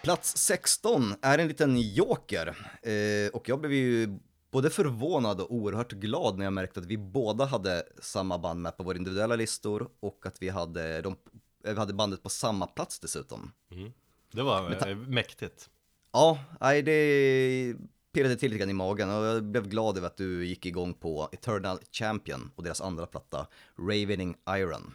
[SPEAKER 1] Plats 16 är en liten joker eh, och jag blev ju både förvånad och oerhört glad när jag märkte att vi båda hade samma band med på våra individuella listor och att vi hade, de, vi hade bandet på samma plats dessutom.
[SPEAKER 2] Mm. Det var eh, mäktigt.
[SPEAKER 1] Ja, nej, det pirrade till lite grann i magen och jag blev glad över att du gick igång på Eternal Champion och deras andra platta, Ravening Iron.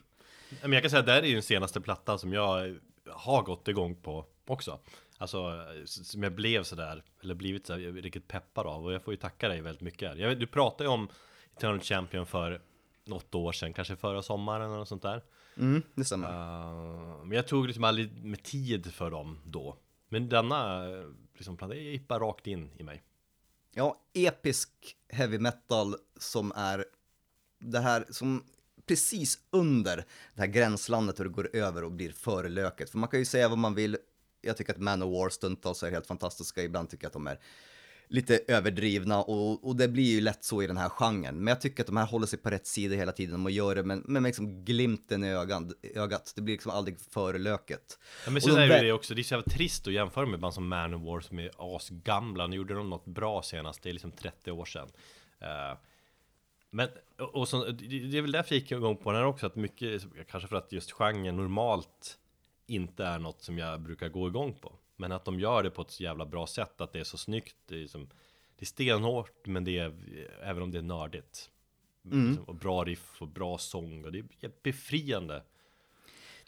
[SPEAKER 2] Men jag kan säga att det här är ju den senaste plattan som jag har gått igång på också. Alltså som jag blev sådär, eller blivit så riktigt peppad av och jag får ju tacka dig väldigt mycket. Jag vet, du pratade ju om Eternal Champion för något år sedan, kanske förra sommaren eller något sånt där.
[SPEAKER 1] Mm, det stämmer.
[SPEAKER 2] Uh, men jag tog liksom aldrig med tid för dem då. Men denna liksom, platta gick bara rakt in i mig.
[SPEAKER 1] Ja, episk heavy metal som är det här som precis under det här gränslandet hur det går över och blir för löket. För man kan ju säga vad man vill. Jag tycker att Man of War stundtals är helt fantastiska. Ibland tycker jag att de är lite överdrivna och, och det blir ju lätt så i den här genren. Men jag tycker att de här håller sig på rätt sida hela tiden och gör det med, med liksom glimten i ögat. ögat. Det blir liksom aldrig för löket.
[SPEAKER 2] Ja, men så är det också, det är så jävla trist att jämföra med band som Man of War som är asgamla. Nu gjorde de något bra senast, det är liksom 30 år sedan. Uh, men, och så, det är väl därför jag gick igång på den här också, att mycket, kanske för att just genren normalt inte är något som jag brukar gå igång på. Men att de gör det på ett så jävla bra sätt, att det är så snyggt, det är, som, det är stenhårt, men det är, även om det är nördigt. Mm. Liksom, och bra riff och bra sång, och det är befriande.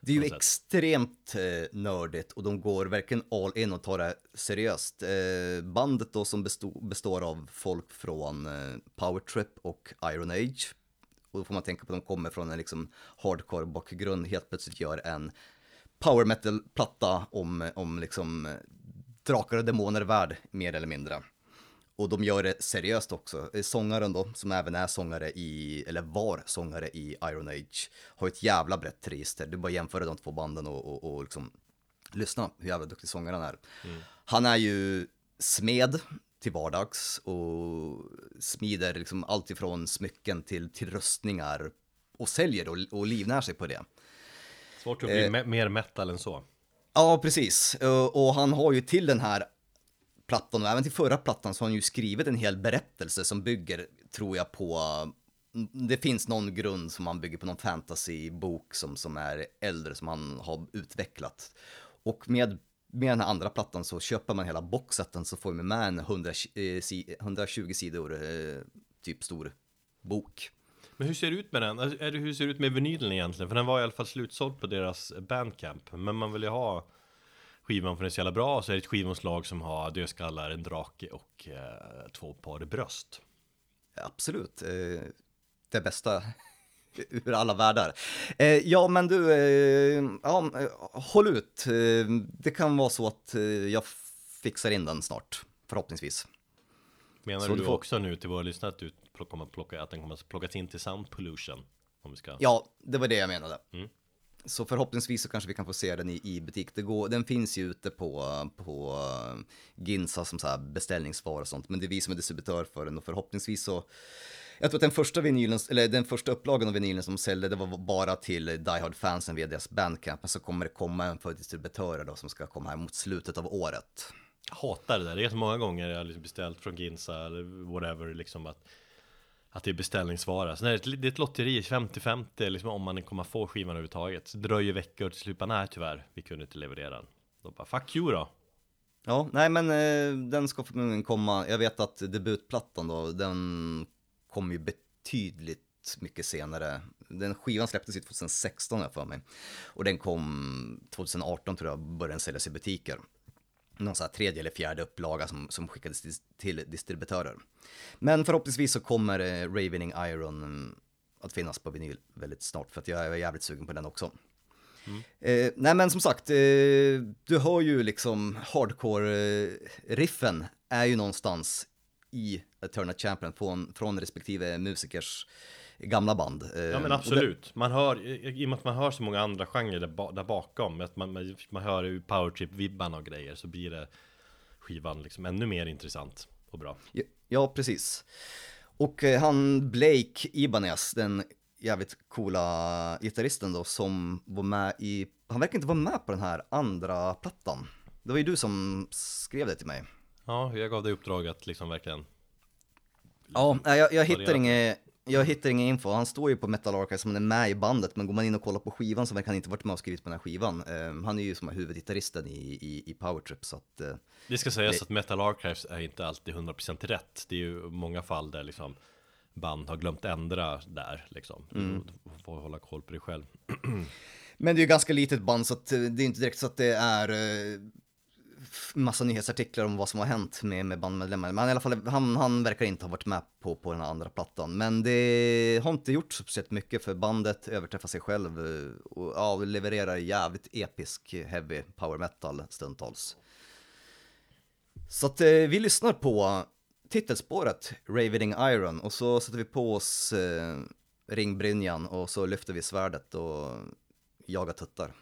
[SPEAKER 1] Det är ju extremt eh, nördigt och de går verkligen all in och tar det seriöst. Eh, bandet då som bestod, består av folk från eh, Power Trip och Iron Age. Och då får man tänka på att de kommer från en liksom hardcore bakgrund, helt plötsligt gör en power metal-platta om, om liksom drakar och demoner värld, mer eller mindre. Och de gör det seriöst också. Sångaren då, som även är sångare i, eller var sångare i Iron Age, har ett jävla brett register. Du bara jämför de två banden och, och, och liksom lyssna hur jävla duktig sångaren är. Mm. Han är ju smed till vardags och smider liksom allt ifrån smycken till, till röstningar och säljer och, och livnär sig på det.
[SPEAKER 2] Svårt att bli eh, mer metal än så.
[SPEAKER 1] Ja, precis. Och han har ju till den här plattan och även till förra plattan så har han ju skrivit en hel berättelse som bygger, tror jag, på det finns någon grund som han bygger på någon fantasybok som, som är äldre som han har utvecklat. Och med, med den här andra plattan så köper man hela boxseten så får man med en 100, 120 eh, sidor eh, typ stor bok.
[SPEAKER 2] Men hur ser det ut med den? Är det, hur ser det ut med vinylen egentligen? För den var i alla fall slutsåld på deras bandcamp. Men man vill ju ha skivan för den är så jävla bra. Så är det ett skivomslag som har dödskallar, en drake och eh, två par bröst.
[SPEAKER 1] Absolut. Eh, det bästa ur alla världar. Eh, ja, men du, eh, ja, håll ut. Eh, det kan vara så att eh, jag fixar in den snart, förhoppningsvis.
[SPEAKER 2] Menar så du får... också nu till våra lyssnare att, du kommer plocka, att den kommer att plockas in till Sound Pollution? Om vi ska...
[SPEAKER 1] Ja, det var det jag menade. Mm. Så förhoppningsvis så kanske vi kan få se den i, i butik. Det går, den finns ju ute på, på Ginsa som så här beställningsvara och sånt, men det är vi som är distributör för den och förhoppningsvis så jag tror att den första vinylen, eller den första upplagan av vinylen som sålde, det var bara till Die Hard-fansen via deras bandcamp, men så kommer det komma en för distributörer då som ska komma här mot slutet av året.
[SPEAKER 2] Jag hatar det där, det är så många gånger jag har liksom beställt från Ginsa eller whatever, liksom att att det är beställningsvara. Så det är ett, det är ett lotteri, 50-50 liksom om man kommer få skivan överhuvudtaget. Så det dröjer veckor till slut, nej tyvärr, vi kunde inte leverera den. Då bara, fuck you då.
[SPEAKER 1] Ja, nej men eh, den ska förmodligen komma, jag vet att debutplattan då, den kom ju betydligt mycket senare. Den skivan släpptes ju 2016 jag för mig. Och den kom 2018 tror jag, började den säljas i butiker någon så tredje eller fjärde upplaga som, som skickades till, till distributörer. Men förhoppningsvis så kommer eh, Ravening Iron mm, att finnas på vinyl väldigt snart för att jag är jävligt sugen på den också. Mm. Eh, nej men som sagt, eh, du hör ju liksom hardcore-riffen är ju någonstans i Eternal Champion från, från respektive musikers gamla band.
[SPEAKER 2] Ja men absolut. Det... Man hör, i och med att man hör så många andra genrer där, där bakom, att man, man hör ju powertrip-vibbarna och grejer, så blir det skivan liksom ännu mer intressant och bra.
[SPEAKER 1] Ja, ja precis. Och eh, han Blake Ibanez, den jävligt coola gitarristen då, som var med i, han verkar inte vara med på den här andra plattan. Det var ju du som skrev det till mig.
[SPEAKER 2] Ja, jag gav dig uppdrag att liksom verkligen
[SPEAKER 1] Ja, jag, jag
[SPEAKER 2] Ta
[SPEAKER 1] hittar inget, jag hittar ingen info. Han står ju på Metal Archive som han är med i bandet, men går man in och kollar på skivan så verkar han inte varit med och skrivit på den här skivan. Eh, han är ju som huvudgitarristen i, i, i Powertrip, så att eh,
[SPEAKER 2] Det ska sägas att Metal Archives är inte alltid 100% rätt Det är ju många fall där liksom band har glömt ändra där liksom
[SPEAKER 1] Mm.
[SPEAKER 2] Du får hålla koll på det själv
[SPEAKER 1] Men det är ju ganska litet band så att eh, det är inte direkt så att det är eh, massa nyhetsartiklar om vad som har hänt med, med bandmedlemmar. Men i alla fall, han, han verkar inte ha varit med på, på den här andra plattan. Men det har inte gjort så speciellt mycket för bandet överträffar sig själv eh, och ja, levererar jävligt episk heavy power metal stundtals. Så att eh, vi lyssnar på titelspåret Ravening Iron och så sätter vi på oss eh, ringbrynjan och så lyfter vi svärdet och jagar tuttar.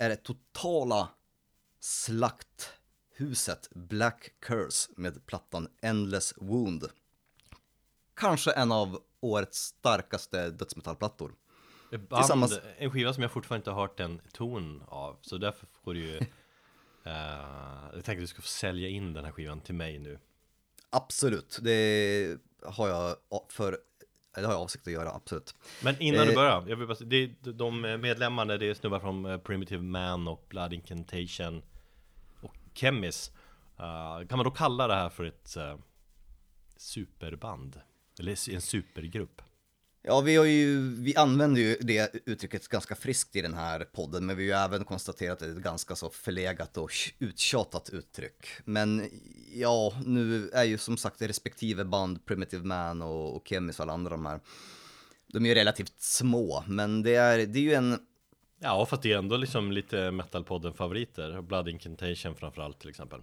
[SPEAKER 1] Är det totala slakthuset Black Curse med plattan Endless Wound. Kanske en av årets starkaste dödsmetallplattor.
[SPEAKER 2] Band,
[SPEAKER 1] Tillsammans-
[SPEAKER 2] En skiva som jag fortfarande inte har hört en ton av Så därför får du ju eh, Jag tänkte att du ska få sälja in den här skivan till mig nu
[SPEAKER 1] Absolut, det har jag för det har jag avsikt att göra, absolut.
[SPEAKER 2] Men innan du
[SPEAKER 1] Eh,
[SPEAKER 2] börjar, jag vill bara, det är de medlemmarna, det är snubbar från eh, Primitive Man och Blood Incantation och Chemis Eh, Kan man då kalla det här för ett eh, superband? Eller en supergrupp?
[SPEAKER 1] Ja, vi, har ju, vi använder ju det uttrycket ganska friskt i den här podden, men vi har ju även konstaterat att det är ett ganska så förlegat och uttjatat uttryck. Men ja, nu är ju som sagt respektive band, Primitive Man och, och Kemis och alla andra de här, de är ju relativt små, men det är, det är ju en,
[SPEAKER 2] Ja, fast det är ändå liksom lite metalpodden favoriter Blood Incantation framförallt till exempel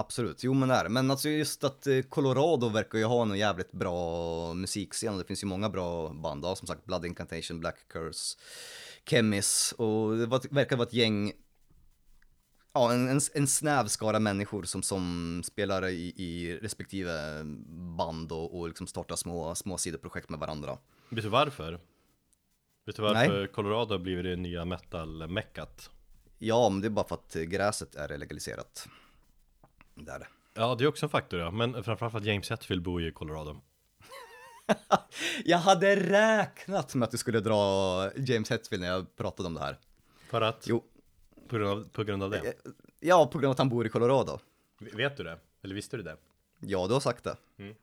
[SPEAKER 1] Absolut, jo men det är. Men alltså just att eh, Colorado verkar ju ha en jävligt bra musikscen. Det finns ju många bra band, ja, som sagt Blood Incantation, Black Curse, Chemis och det verkar vara ett gäng, ja en, en, en snäv skara människor som, som spelar i, i respektive band och, och liksom startar små, små sidoprojekt med varandra.
[SPEAKER 2] Vet du varför? Vet du varför Colorado har blivit det nya metal-meckat?
[SPEAKER 1] Ja, men det är bara för att gräset är legaliserat. Det är det.
[SPEAKER 2] Ja, det är också en faktor ja, men framförallt för att James Hetfield bor ju i Colorado
[SPEAKER 1] Jag hade räknat med att du skulle dra James Hetfield när jag pratade om det här.
[SPEAKER 2] För att?
[SPEAKER 1] Jo,
[SPEAKER 2] På grund av, på grund av det?
[SPEAKER 1] ja, på grund av att han bor i Colorado.
[SPEAKER 2] Vet du det? Eller visste du det?
[SPEAKER 1] Ja, du har sagt det.
[SPEAKER 2] Mm.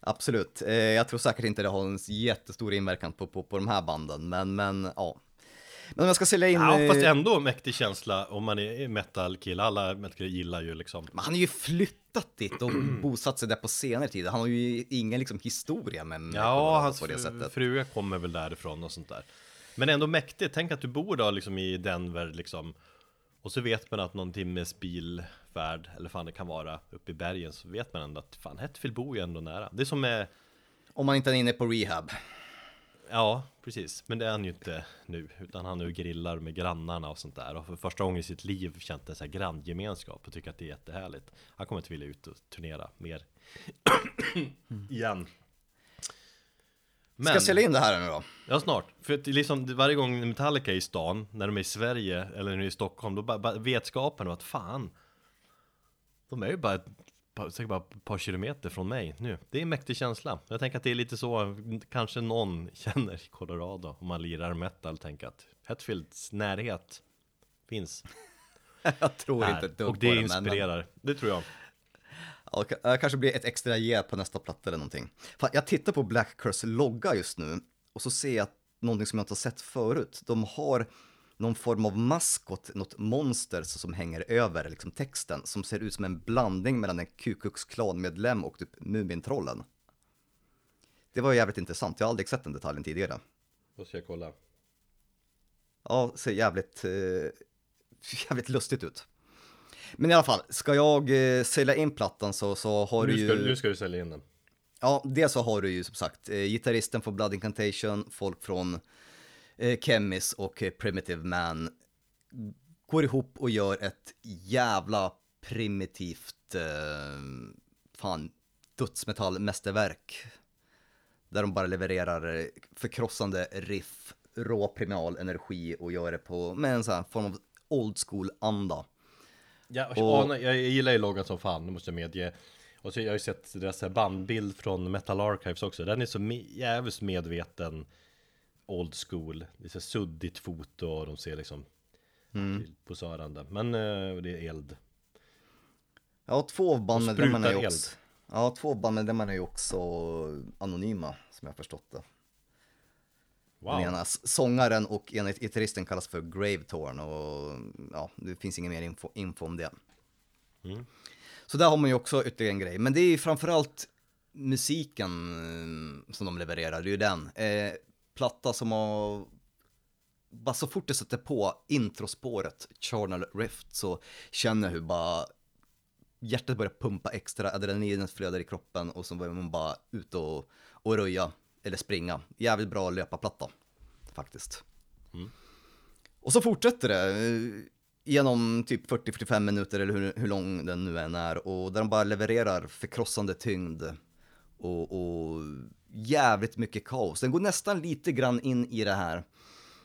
[SPEAKER 1] Absolut. Eh, jag tror säkert inte det har en jättestor inverkan på, på, på de här banden, men, men ja. Men om jag ska sälja in...
[SPEAKER 2] Ja, fast
[SPEAKER 1] eh,
[SPEAKER 2] ändå mäktig känsla om man är metal-kille. Alla metal gillar ju liksom.
[SPEAKER 1] Men han har ju flyttat dit och bosatt sig där på senare tid. Han har ju ingen liksom historia med med
[SPEAKER 2] Ja, hans
[SPEAKER 1] på det sättet.
[SPEAKER 2] fruga kommer väl därifrån och sånt där. Men ändå mäktigt. Tänk att du bor då liksom i Denver liksom. Och så vet man att någon timmes bilfärd, eller fan det kan vara, uppe i bergen, så vet man ändå att fan Hetfield bor ju ändå nära. Det är som med,
[SPEAKER 1] Om man inte är inne på rehab.
[SPEAKER 2] Ja precis, men det är han ju inte nu, utan han nu grillar med grannarna och sånt där. Och för första gången i sitt liv känt en sån här granngemenskap och tycker att det är jättehärligt. Han kommer inte vilja ut och turnera mer. Igen.
[SPEAKER 1] Ska jag sälja in det här nu då?
[SPEAKER 2] Ja snart, för att liksom varje gång Metallica är i stan, när de är i Sverige eller är i Stockholm, då bara, bara vetskapen om att fan De är ju bara ett säkert bara ett par kilometer från mig nu. Det är en mäktig känsla. Jag tänker att det är lite så, kanske någon känner i Colorado Om man lirar metal, tänker att Hetfields närhet finns.
[SPEAKER 1] Jag tror inte
[SPEAKER 2] här
[SPEAKER 1] ett dugg
[SPEAKER 2] Och det
[SPEAKER 1] på det, men-
[SPEAKER 2] inspirerar, det tror jag.
[SPEAKER 1] Ja, det ka- kanske blir ett extra J på nästa platta eller någonting. Fan, jag tittar på Black Curse logga just nu och så ser jag någonting som jag inte har sett förut. De har någon form av maskot, något monster som hänger över liksom texten som ser ut som en blandning mellan en Ku Klux Klan-medlem och typ Mumintrollen. Det var jävligt intressant, jag har aldrig sett den detaljen tidigare.
[SPEAKER 2] Då ska jag kolla
[SPEAKER 1] Ja, ser jävligt, eh, jävligt lustigt ut. Men i alla fall, ska jag eh, sälja in plattan så, så har du
[SPEAKER 2] nu
[SPEAKER 1] ju...
[SPEAKER 2] ska, nu ska du sälja in den
[SPEAKER 1] Ja, dels så har du ju som sagt eh, gitarristen från Blood Incantation, folk från Chemis och eh, Primitive Man går ihop och gör ett jävla primitivt, eh, fan, dödsmetallmästerverk. Där de bara levererar eh, förkrossande riff, rå primal energi och gör det på, med en sån här form av old school-anda.
[SPEAKER 2] Ja,
[SPEAKER 1] Och-
[SPEAKER 2] och... jag gillar ju loggan som fan, det måste jag medge Och så jag har ju sett deras bandbild från Metal Archives också Den är så jävligt medveten Old school Det är så suddigt foto och de ser liksom
[SPEAKER 1] Mm.
[SPEAKER 2] Posörande Men eh, det är eld
[SPEAKER 1] Ja, två bandmedlemmarna är också, ja, två bandmedlemmarna är ju också anonyma, som jag förstått det.
[SPEAKER 2] Wow
[SPEAKER 1] Den ena sångaren och ena gitarristen kallas för Gravetorn och ja, det finns ingen mer info, info om det.
[SPEAKER 2] Mm.
[SPEAKER 1] Så där har man ju också ytterligare en grej, men det är ju framförallt musiken eh, som de levererar, det är ju den. Eh, platta som har, bara så fort det sätter på introspåret, Charnel Rift, så känner jag hur bara hjärtat börjar pumpa extra, adrenalinet flödar i kroppen och så börjar man bara ut och, och röja eller springa. Jävligt bra löparplatta faktiskt. Och så fortsätter det eh, genom typ 40-45 minuter eller hur, hur lång den nu än är och där de bara levererar förkrossande tyngd och, och jävligt mycket kaos. Den går nästan lite grann in i det här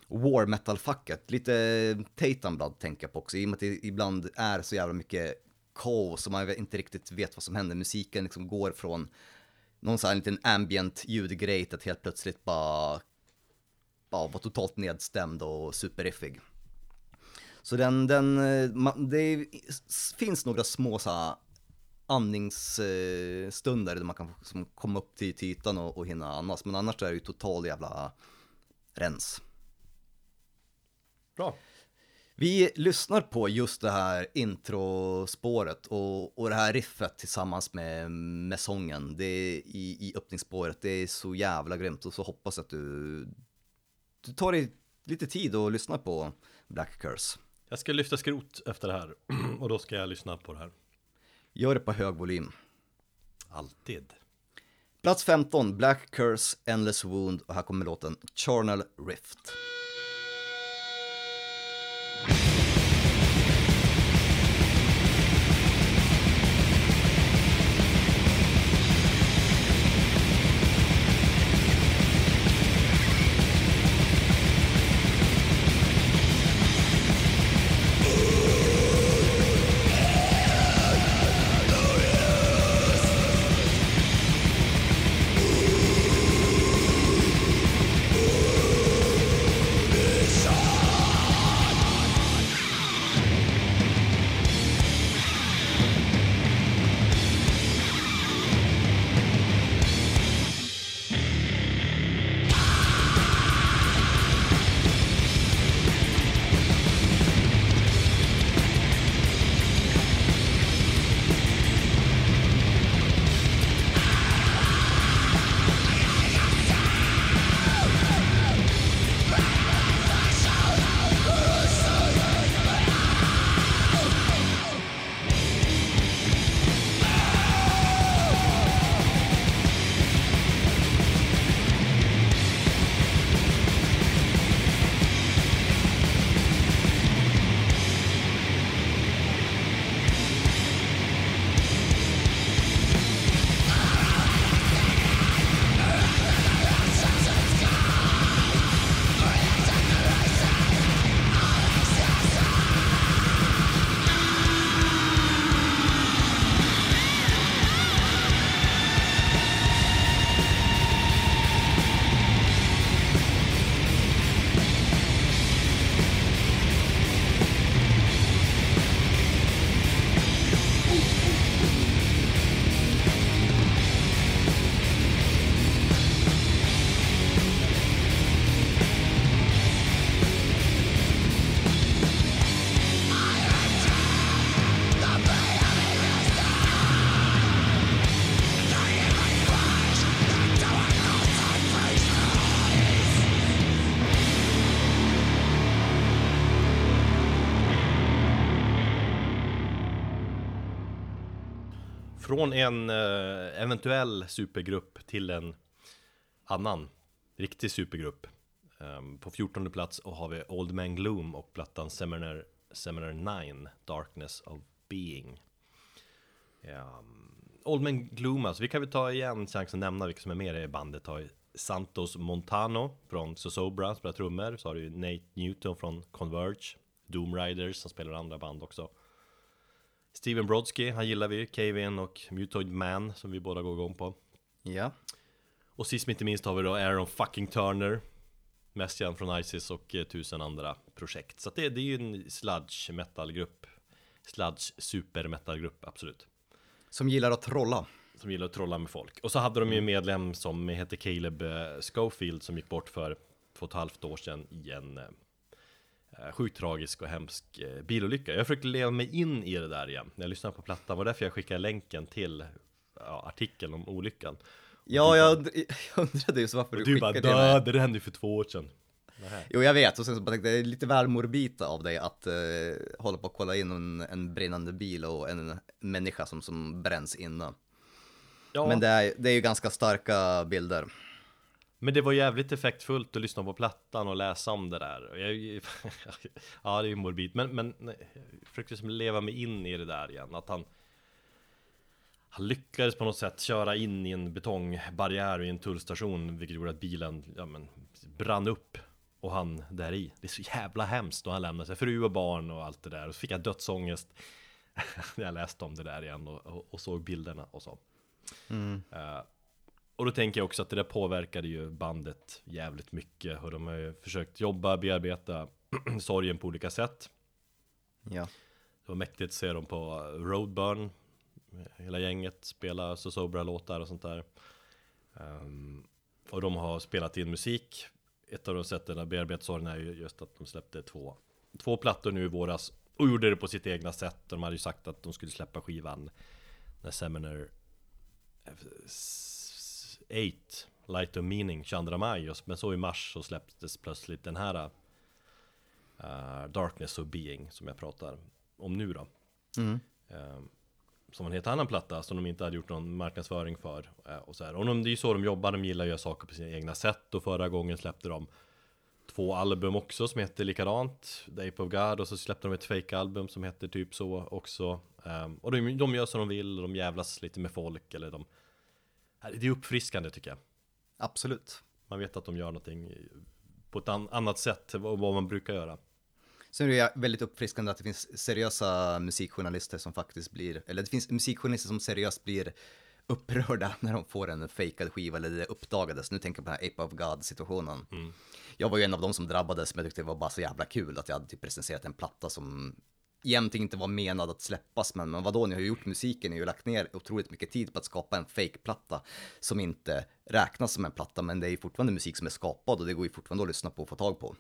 [SPEAKER 1] war metal-facket. Lite Tatum Blood tänker jag på också, i och med att det ibland är så jävla mycket kaos och man inte riktigt vet vad som händer. Musiken liksom går från någon sån här liten ambient ljudgrej till att helt plötsligt bara, bara vara totalt nedstämd och superiffig. Så den, den, eh, man, det finns några små så här andningsstunder där man kan som komma upp till, till ytan och, och hinna andas. Men annars är det ju total jävla rens.
[SPEAKER 2] Bra
[SPEAKER 1] Vi lyssnar på just det här introspåret och, och det här riffet tillsammans med, med sången det är i, i öppningsspåret. Det är så jävla grymt och så hoppas jag att du, du tar dig lite tid och lyssnar på Black Curse.
[SPEAKER 2] Jag ska lyfta skrot efter det här Och då ska jag lyssna på det här
[SPEAKER 1] Gör det på hög volym.
[SPEAKER 2] Alltid
[SPEAKER 1] Plats 15, Black Curse, Endless Wound och här kommer låten Charnel Rift.
[SPEAKER 2] Från en eh, eventuell supergrupp till en annan riktig supergrupp. Ehm, på 14 plats och har vi Old Man Gloom och plattan Seminar, Seminar 9 Darkness of Being. Um, Old Man Gloom alltså, vi kan väl ta igen chansen att nämna vilka som är med i bandet. Har Santos Montano från Zozobra, spelar trummor. Så har du ju Nate Newton från Converge. Doom Riders som spelar andra band också. Steven Brodsky, han gillar vi, Kevin och Mutoid Man som vi båda går igång på.
[SPEAKER 1] Ja.
[SPEAKER 2] Och sist men inte minst har vi då Aaron fucking Turner. Mest känd från Isis och eh, tusen andra projekt. Så det, det är ju en sludge metalgrupp. Sludge super metalgrupp, absolut.
[SPEAKER 1] Som gillar att trolla.
[SPEAKER 2] Som gillar att trolla med folk. Och så hade de ju en medlem som heter Caleb eh, Schofield Som gick bort för två och ett halvt år sedan i en eh, Sjukt tragisk och hemsk eh, bilolycka Jag försökte leva mig in i det där igen När jag lyssnade på plattan, det var därför jag skickade länken till ja, artikeln om olyckan
[SPEAKER 1] Ja, jag, und- jag undrade just varför du
[SPEAKER 2] du bara
[SPEAKER 1] skickade det.
[SPEAKER 2] "Dö, det hände ju för två år sedan Nähä.
[SPEAKER 1] Jo, jag vet. Och sen så bara tänkte jag, det är lite väl morbid av dig att eh, hålla på och kolla in en, en brinnande bil och en människa som, som bränns inne.
[SPEAKER 2] Ja,
[SPEAKER 1] Men det är, det är ju ganska starka bilder.
[SPEAKER 2] Men det var jävligt effektfullt att lyssna på plattan och läsa om det där. Jag, ja, det är ju morbid. Men, men jag försökte liksom leva mig in i det där igen. Att han, han lyckades på något sätt köra in i en betongbarriär i en tullstation. Vilket gjorde att bilen ja, men, brann upp. Och han där i. Det är så jävla hemskt. Och han lämnade sig fru och barn och allt det där. Och så fick jag dödsångest. När jag läste om det där igen och, och, och såg bilderna och så. Eh, och då tänker jag också att det där påverkade ju bandet jävligt mycket och de har ju försökt jobba, bearbeta sorgen på olika sätt.
[SPEAKER 1] Ja.
[SPEAKER 2] Det var mäktigt att se dem på Roadburn, hela gänget spela så sobra låtar och sånt där. Ehm, och de har spelat in musik. Ett av de sätten att bearbeta sorgen är ju just att de släppte två, två plattor nu i våras och gjorde det på sitt egna sätt. De hade ju sagt att de skulle släppa skivan när Seminar 8 Light of Meaning 22 maj Men så i mars så släpptes plötsligt den här uh, Darkness of Being som jag pratar om nu då
[SPEAKER 1] Mm.
[SPEAKER 2] uh, Som en helt annan platta som de inte hade gjort någon marknadsföring för uh, och så här. Och de, det är ju så de jobbar, de gillar att göra saker på sina egna sätt Och förra gången släppte de två album också som heter likadant The Ape of God och så släppte de ett fake-album som heter typ så också um, Och de, de gör som de vill, och de jävlas lite med folk eller de det är uppfriskande tycker jag
[SPEAKER 1] Absolut.
[SPEAKER 2] Man vet att de gör någonting på ett an- annat sätt än vad man brukar göra
[SPEAKER 1] Sen är det väldigt uppfriskande att det finns seriösa musikjournalister som faktiskt blir, eller det finns musikjournalister som seriöst blir upprörda när de får en fejkad skiva eller det uppdagades. Nu tänker jag på den här Ape of God situationen. Jag var ju en av dem som drabbades men jag tyckte det var bara så jävla kul att jag hade typ presenterat en platta som egentligen inte var menad att släppas men, men vadå, ni har ju gjort musiken, ni har ju lagt ner otroligt mycket tid på att skapa en fake-platta som inte räknas som en platta men det är ju fortfarande musik som är skapad och det går ju fortfarande att lyssna på och få tag på.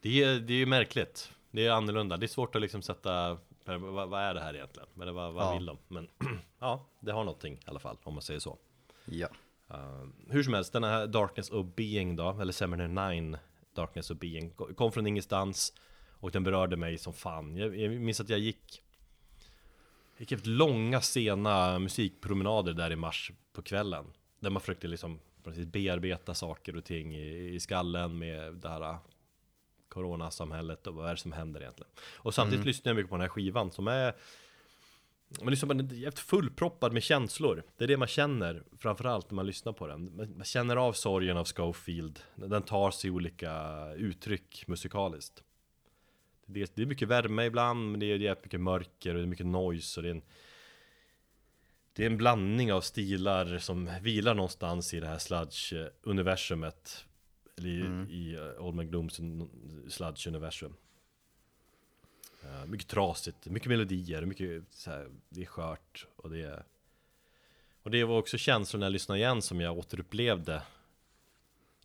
[SPEAKER 2] Det är, det är ju märkligt Det är annorlunda, det är svårt att liksom sätta Vad, vad är det här egentligen? Men det, vad, vad
[SPEAKER 1] Ja.
[SPEAKER 2] vill de? Men ja, det har någonting i alla fall om man säger så
[SPEAKER 1] Ja.
[SPEAKER 2] Uh, hur som helst, den här Darkness of Being då, eller Seminar 9 Darkness of Being, ko- kom från ingenstans och den berörde mig som fan. Jag, jag minns att jag gick gick efter långa sena musikpromenader där i mars på kvällen. Där man försökte liksom precis bearbeta saker och ting i, i skallen med det här uh, coronasamhället och vad är det som händer egentligen. Och samtidigt lyssnar jag mycket på den här skivan som är man den är fullproppad med känslor Det är det man känner framförallt när man lyssnar på den Man man känner av sorgen av Schofield Den tar sig olika uttryck musikaliskt Det är, det är mycket värme ibland, men det är jävligt mycket mörker och det är mycket noise och det är en Det är en blandning av stilar som vilar någonstans i det här sludge-universumet. Eller i, i eh, Old Man Glooms sludge-universum. Eh, mycket trasigt, mycket melodier, mycket så här, det är skört och det är Och det var också känslor när jag lyssnade igen som jag återupplevde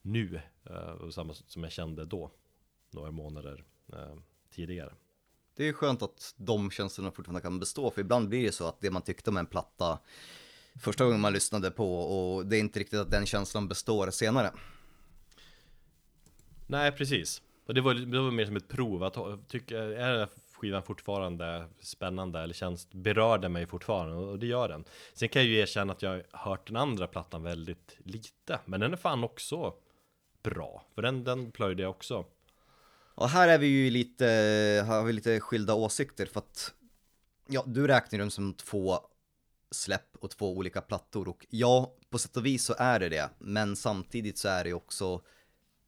[SPEAKER 2] nu eh, och samma som jag kände då Några månader tidigare
[SPEAKER 1] Det är skönt att de känslorna fortfarande kan bestå, för ibland blir det så att det man tyckte om en platta första gången man lyssnade på och det är inte riktigt att den känslan består senare.
[SPEAKER 2] Nej precis och det var, det var mer som ett prov att tycka, är det skivan fortfarande spännande eller känns, berör den mig fortfarande och det gör den. Sen kan jag ju erkänna att jag har hört den andra plattan väldigt lite, men den är fan också bra, för den, den plöjde jag också.
[SPEAKER 1] Och här är vi ju lite, har vi lite skilda åsikter för att, ja, du räknar dem som två släpp och två olika plattor och ja, på sätt och vis så är det det, men samtidigt så är det också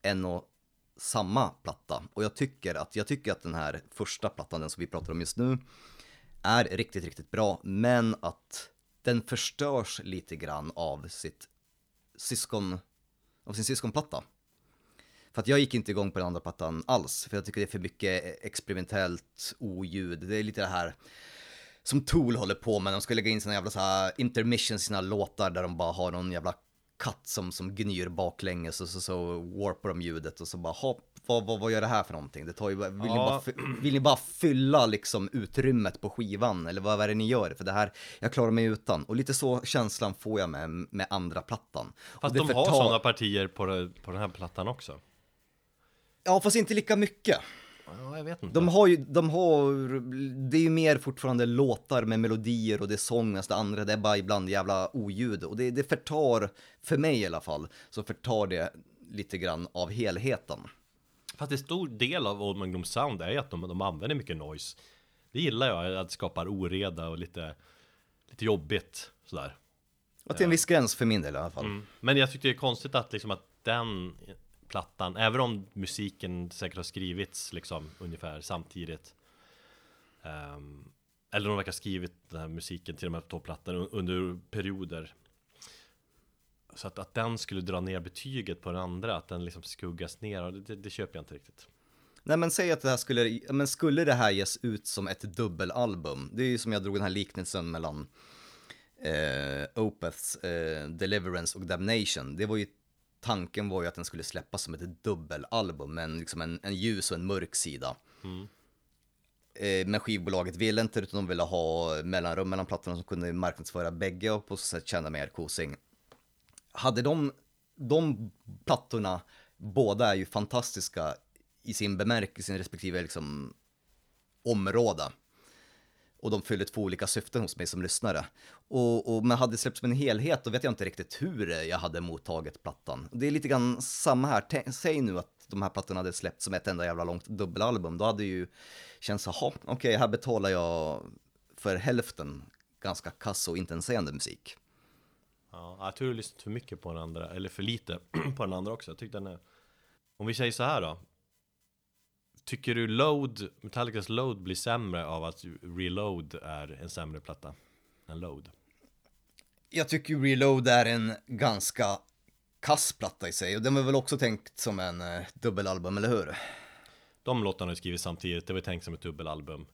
[SPEAKER 1] en och samma platta. Och jag tycker att, jag tycker att den här första plattan, den som vi pratar om just nu, är riktigt, riktigt bra, men att den förstörs lite grann av sitt syskon, av sin syskonplatta. För att jag gick inte igång på den andra plattan alls, för jag tycker det är för mycket experimentellt oljud. Det är lite det här som Tool håller på med, de ska lägga in sina jävla så här intermissions i sina låtar där de bara har någon jävla katt som, som gnyr baklänges och så, så warpar de ljudet och så bara hopp, vad, vad, vad gör det här för någonting? Det tar ju, bara- vill, ni
[SPEAKER 2] Ja.
[SPEAKER 1] bara, fy- vill ni bara fylla liksom utrymmet på skivan eller vad är det ni gör? För det här, jag klarar mig utan. Och lite så känslan får jag med, med andra plattan.
[SPEAKER 2] Fast de har sådana partier på, det- på den här plattan också.
[SPEAKER 1] Ja, fast inte lika mycket.
[SPEAKER 2] Ja, jag vet inte.
[SPEAKER 1] De har ju, de har, det är ju mer fortfarande låtar med melodier och det är sång, det andra det är bara ibland jävla oljud. Och det, det förtar, för mig i alla fall, så förtar det lite grann av helheten.
[SPEAKER 2] Fast en stor del av Old Magnum Sound är att de, de använder mycket noise. Det gillar jag, att det skapar oreda och lite, lite jobbigt sådär.
[SPEAKER 1] Och till en viss gräns för min del i alla fall.
[SPEAKER 2] Mm. Men jag tyckte det är konstigt att liksom att den plattan, även om musiken säkert har skrivits liksom ungefär samtidigt. Um, Eller de verkar ha skrivit den här musiken till de här två plattorna under perioder. Så att, att den skulle dra ner betyget på den andra, att den liksom skuggas ner, det, det, det köper jag inte riktigt.
[SPEAKER 1] Nej men säg att det här skulle, men skulle det här ges ut som ett dubbelalbum, det är ju som jag drog den här liknelsen mellan eh, Opeths eh, Deliverance och Damnation. Det var ju, tanken var ju att den skulle släppas som ett dubbelalbum, men liksom en, en ljus och en mörk sida. Eh, men skivbolaget ville inte, utan de ville ha mellanrum mellan plattorna som kunde marknadsföra bägge och på så sätt tjäna mer kosing. Hade de, de plattorna, båda är ju fantastiska i sin bemärkelse, sin respektive liksom område. Och de fyller två olika syften hos mig som lyssnare. Och, och men hade det släppts som en helhet, då vet jag inte riktigt hur jag hade mottagit plattan. Det är lite grann samma här. Tä- Säg nu att de här plattorna hade släppts som ett enda jävla långt dubbelalbum. Då hade ju känts, jaha, okej, här betalar jag för hälften ganska kass och intetsägande musik.
[SPEAKER 2] Ja, jag tror du har lyssnat för mycket på den andra, eller för lite på den andra också. Jag tyckte den är... Om vi säger så här då. Tycker du Load, Metallicas Load blir sämre av att Reload är en sämre platta än Load?
[SPEAKER 1] Jag tycker Reload är en ganska kass platta i sig och den var väl också tänkt som en eh, dubbelalbum, eller hur?
[SPEAKER 2] De låtarna har ju skrivits samtidigt, det var tänkt som ett dubbelalbum.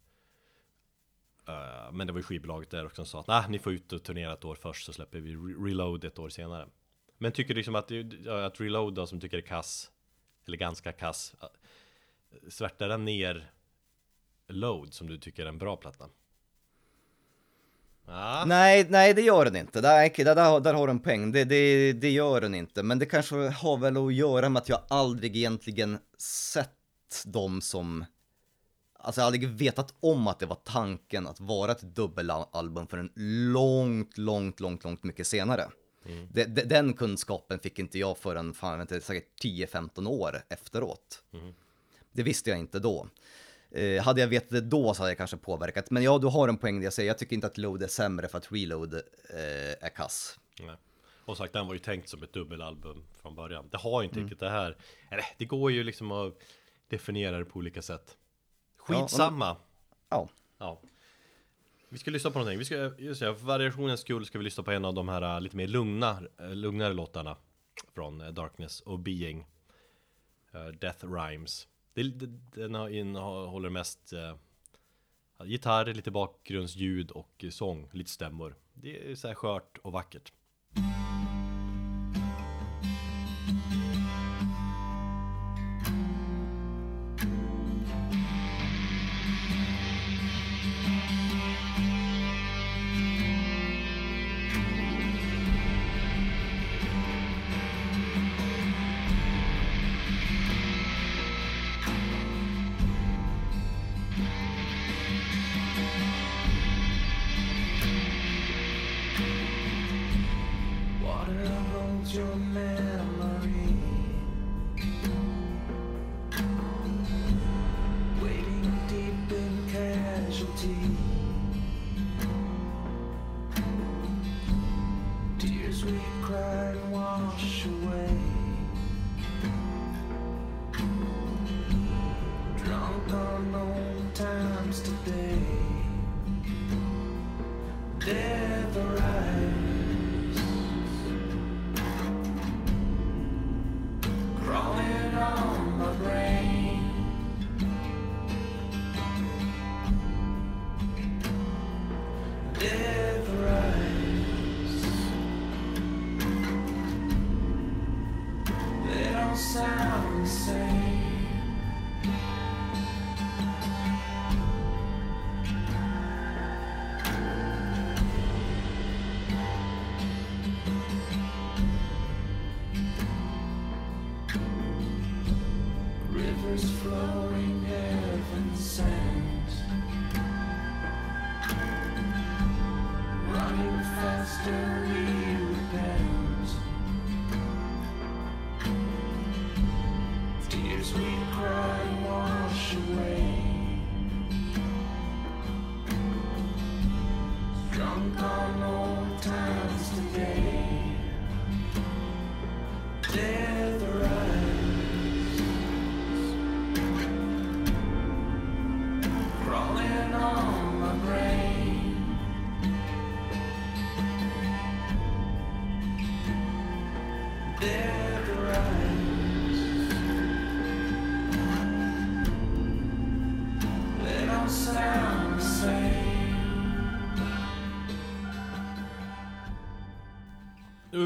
[SPEAKER 2] Eh, men det var ju skivbolaget där också som sa att nah, ni får ut och turnera ett år först så släpper vi Re- Reload ett år senare. Men tycker du liksom att, att Reload då som tycker är kass, eller ganska kass, svärtar den ner Load som du tycker är en bra platta? Ja,
[SPEAKER 1] Nej, nej det gör den inte. Där, där, där, har du en poäng. Det, det, det gör den inte. Men det kanske har väl att göra med att jag aldrig egentligen sett dem som... Alltså jag har aldrig vetat om att det var tanken att vara ett dubbelalbum förrän långt, långt, långt, långt mycket senare. Det, det, den kunskapen fick inte jag förrän, fan, inte, säkert 10-15 år efteråt. Det visste jag inte då. Eh, hade jag vetat det då så hade jag kanske påverkat. Men ja, du har en poäng det jag säger. Jag tycker inte att load är sämre för att reload eh, är kass.
[SPEAKER 2] nej. Och sagt, den var ju tänkt som ett dubbelalbum från början. Det har ju inte riktigt det här. Eller, det går ju liksom att definiera det på olika sätt. Skitsamma.
[SPEAKER 1] Ja,
[SPEAKER 2] Ja. Vi ska lyssna på någonting. Vi ska, just det, för variationens skull ska vi lyssna på en av de här äh, lite mer lugna, äh, lugnare låtarna från äh, Darkness och Being. Äh, Death Rhymes. Det, den har- innehåller mest eh, gitarr, lite bakgrundsljud och eh, sång, lite stämmor. Det är så här skört och vackert.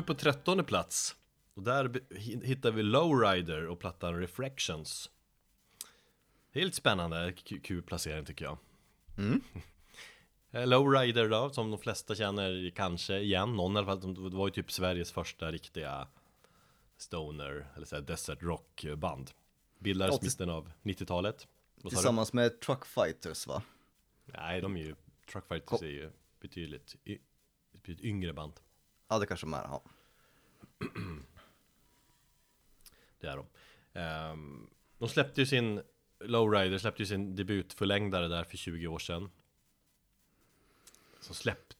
[SPEAKER 2] På trettonde plats. Och där hittar vi Lowrider och plattan Reflections. Lite spännande, kul placering tycker jag. Eh, Lowrider då, som de flesta känner kanske igen, någon i alla fall, de- det var ju typ Sveriges första riktiga stoner, eller så här desert rock band. Bildades
[SPEAKER 1] Ja,
[SPEAKER 2] mitten av 90-talet. Vad sa du?
[SPEAKER 1] Tillsammans med Truck Fighters va?
[SPEAKER 2] Nej, de är ju, Truckfighters är ju betydligt, betydligt yngre band.
[SPEAKER 1] Ja det kanske de är, ja.
[SPEAKER 2] Det är de. Ehm, de släppte ju sin Lowrider släppte ju sin debutförlängdare där för 20 år sedan. Så släppte,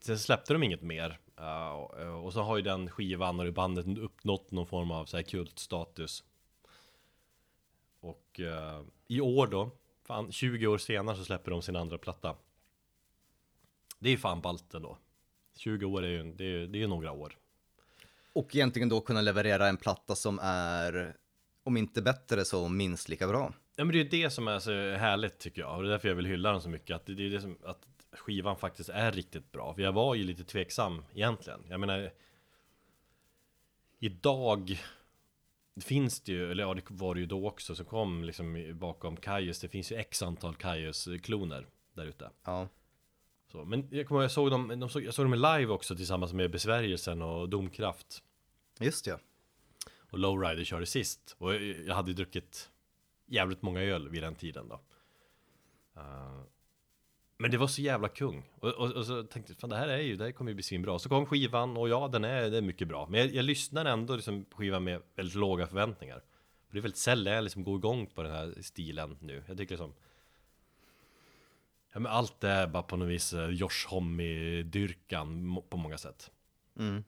[SPEAKER 2] sen släppte de inget mer. Uh, och, eh, och så har ju den skivan och det bandet uppnått någon form av så här kultstatus. Och uh, i år då, fan, 20 år senare så släpper de sin andra platta. Det är ju fan ballt ändå. 20 år är ju, det är, det är några år.
[SPEAKER 1] Och egentligen då kunna leverera en platta som är, om inte bättre så minst lika bra.
[SPEAKER 2] Ja men det är ju det som är så härligt tycker jag och det är därför jag vill hylla den så mycket att det det är det som att skivan faktiskt är riktigt bra för jag var ju lite tveksam egentligen jag menar Idag Finns det ju, eller ja det var det ju då också som kom liksom bakom Kaius Det finns ju x antal Kaius-kloner där ute
[SPEAKER 1] Ja.
[SPEAKER 2] Så, Men jag kommer ihåg, jag såg dem, de såg, jag såg dem live också tillsammans med Besvärjelsen och Domkraft.
[SPEAKER 1] Just det.
[SPEAKER 2] Och Lowrider körde sist. Och jag jag hade druckit jävligt många öl vid den tiden då. Eh, Men det var så jävla kung. Och, och, och så tänkte jag, fan det här är ju, det här kommer ju bli svinbra. Så kom skivan och ja, den är, det är mycket bra. Men jag, jag lyssnar ändå liksom på skivan med väldigt låga förväntningar. För det är väldigt sällan jag liksom går igång på den här stilen nu. Jag tycker liksom Ja men allt är bara på något vis eh, Josh Homme-dyrkan på många sätt
[SPEAKER 1] Mm.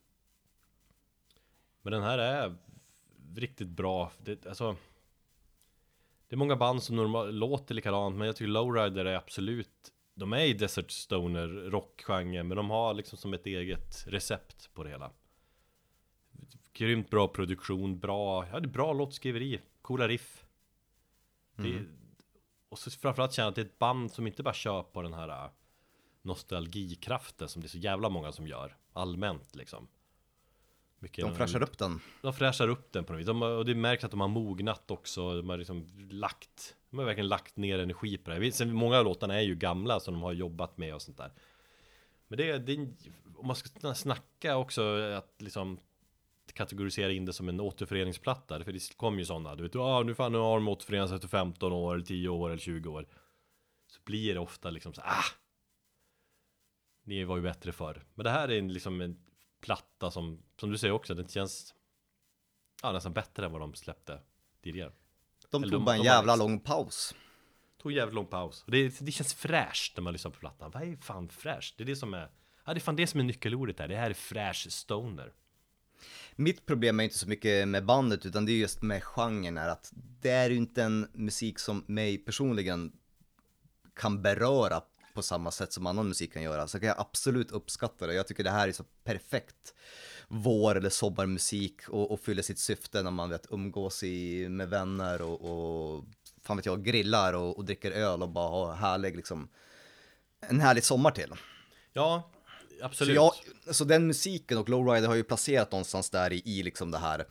[SPEAKER 2] Men den här är riktigt bra. Det, alltså, det är många band som normalt låter likadant, men jag tycker Lowrider är absolut De är i Desert Stoner rockgenre, men de har liksom som ett eget recept på det hela. Grymt bra produktion, bra, ja det är bra låtskriveri, coola riff. Det, och så framförallt känna att det är ett band som inte bara kör på den här äh, nostalgikraften som det är så jävla många som gör, allmänt liksom. Mycket
[SPEAKER 1] De fräschar upp den.
[SPEAKER 2] de fräschar upp den på något vis. De och det märks att de har mognat också. De har liksom lagt, de har verkligen lagt ner energi på det här. Sen, många av låtarna är ju gamla som de har jobbat med och sånt där. Men det, är- det om man ska snacka också att liksom kategorisera in det som en återföreningsplatta. För det kom ju sådana, du vet, ah, nu fan nu har de återförenats efter 15 år, eller 10 år eller 20 år. Så blir det ofta liksom så ah! Ni var ju bättre förr. Men det här är en, liksom en platta som, som du säger också, den känns ja, nästan bättre än vad de släppte tidigare.
[SPEAKER 1] De tog
[SPEAKER 2] de-
[SPEAKER 1] bara en
[SPEAKER 2] de
[SPEAKER 1] jävla
[SPEAKER 2] växt.
[SPEAKER 1] lång paus.
[SPEAKER 2] Tog en jävligt lång paus. Och det, det känns fräscht när man lyssnar på plattan. Vad är fan fräscht? Det är det som är, ja det är fan det som är nyckelordet här. Det här är fräsch stoner.
[SPEAKER 1] Mitt problem är inte så mycket med bandet utan det är just med genren är att det är ju inte en musik som mig personligen kan beröra på samma sätt som annan musik kan göra. Så kan jag absolut uppskatta det. Jag tycker det här är så perfekt vår eller sommarmusik och, och fyller sitt syfte när man vet umgås i, med vänner och, och fan vet jag, grillar och, och dricker öl och bara har härlig liksom en härlig sommar till.
[SPEAKER 2] Ja,
[SPEAKER 1] så,
[SPEAKER 2] absolut.
[SPEAKER 1] jag, så den musiken och Lowrider har ju placerat någonstans där i, i liksom det här,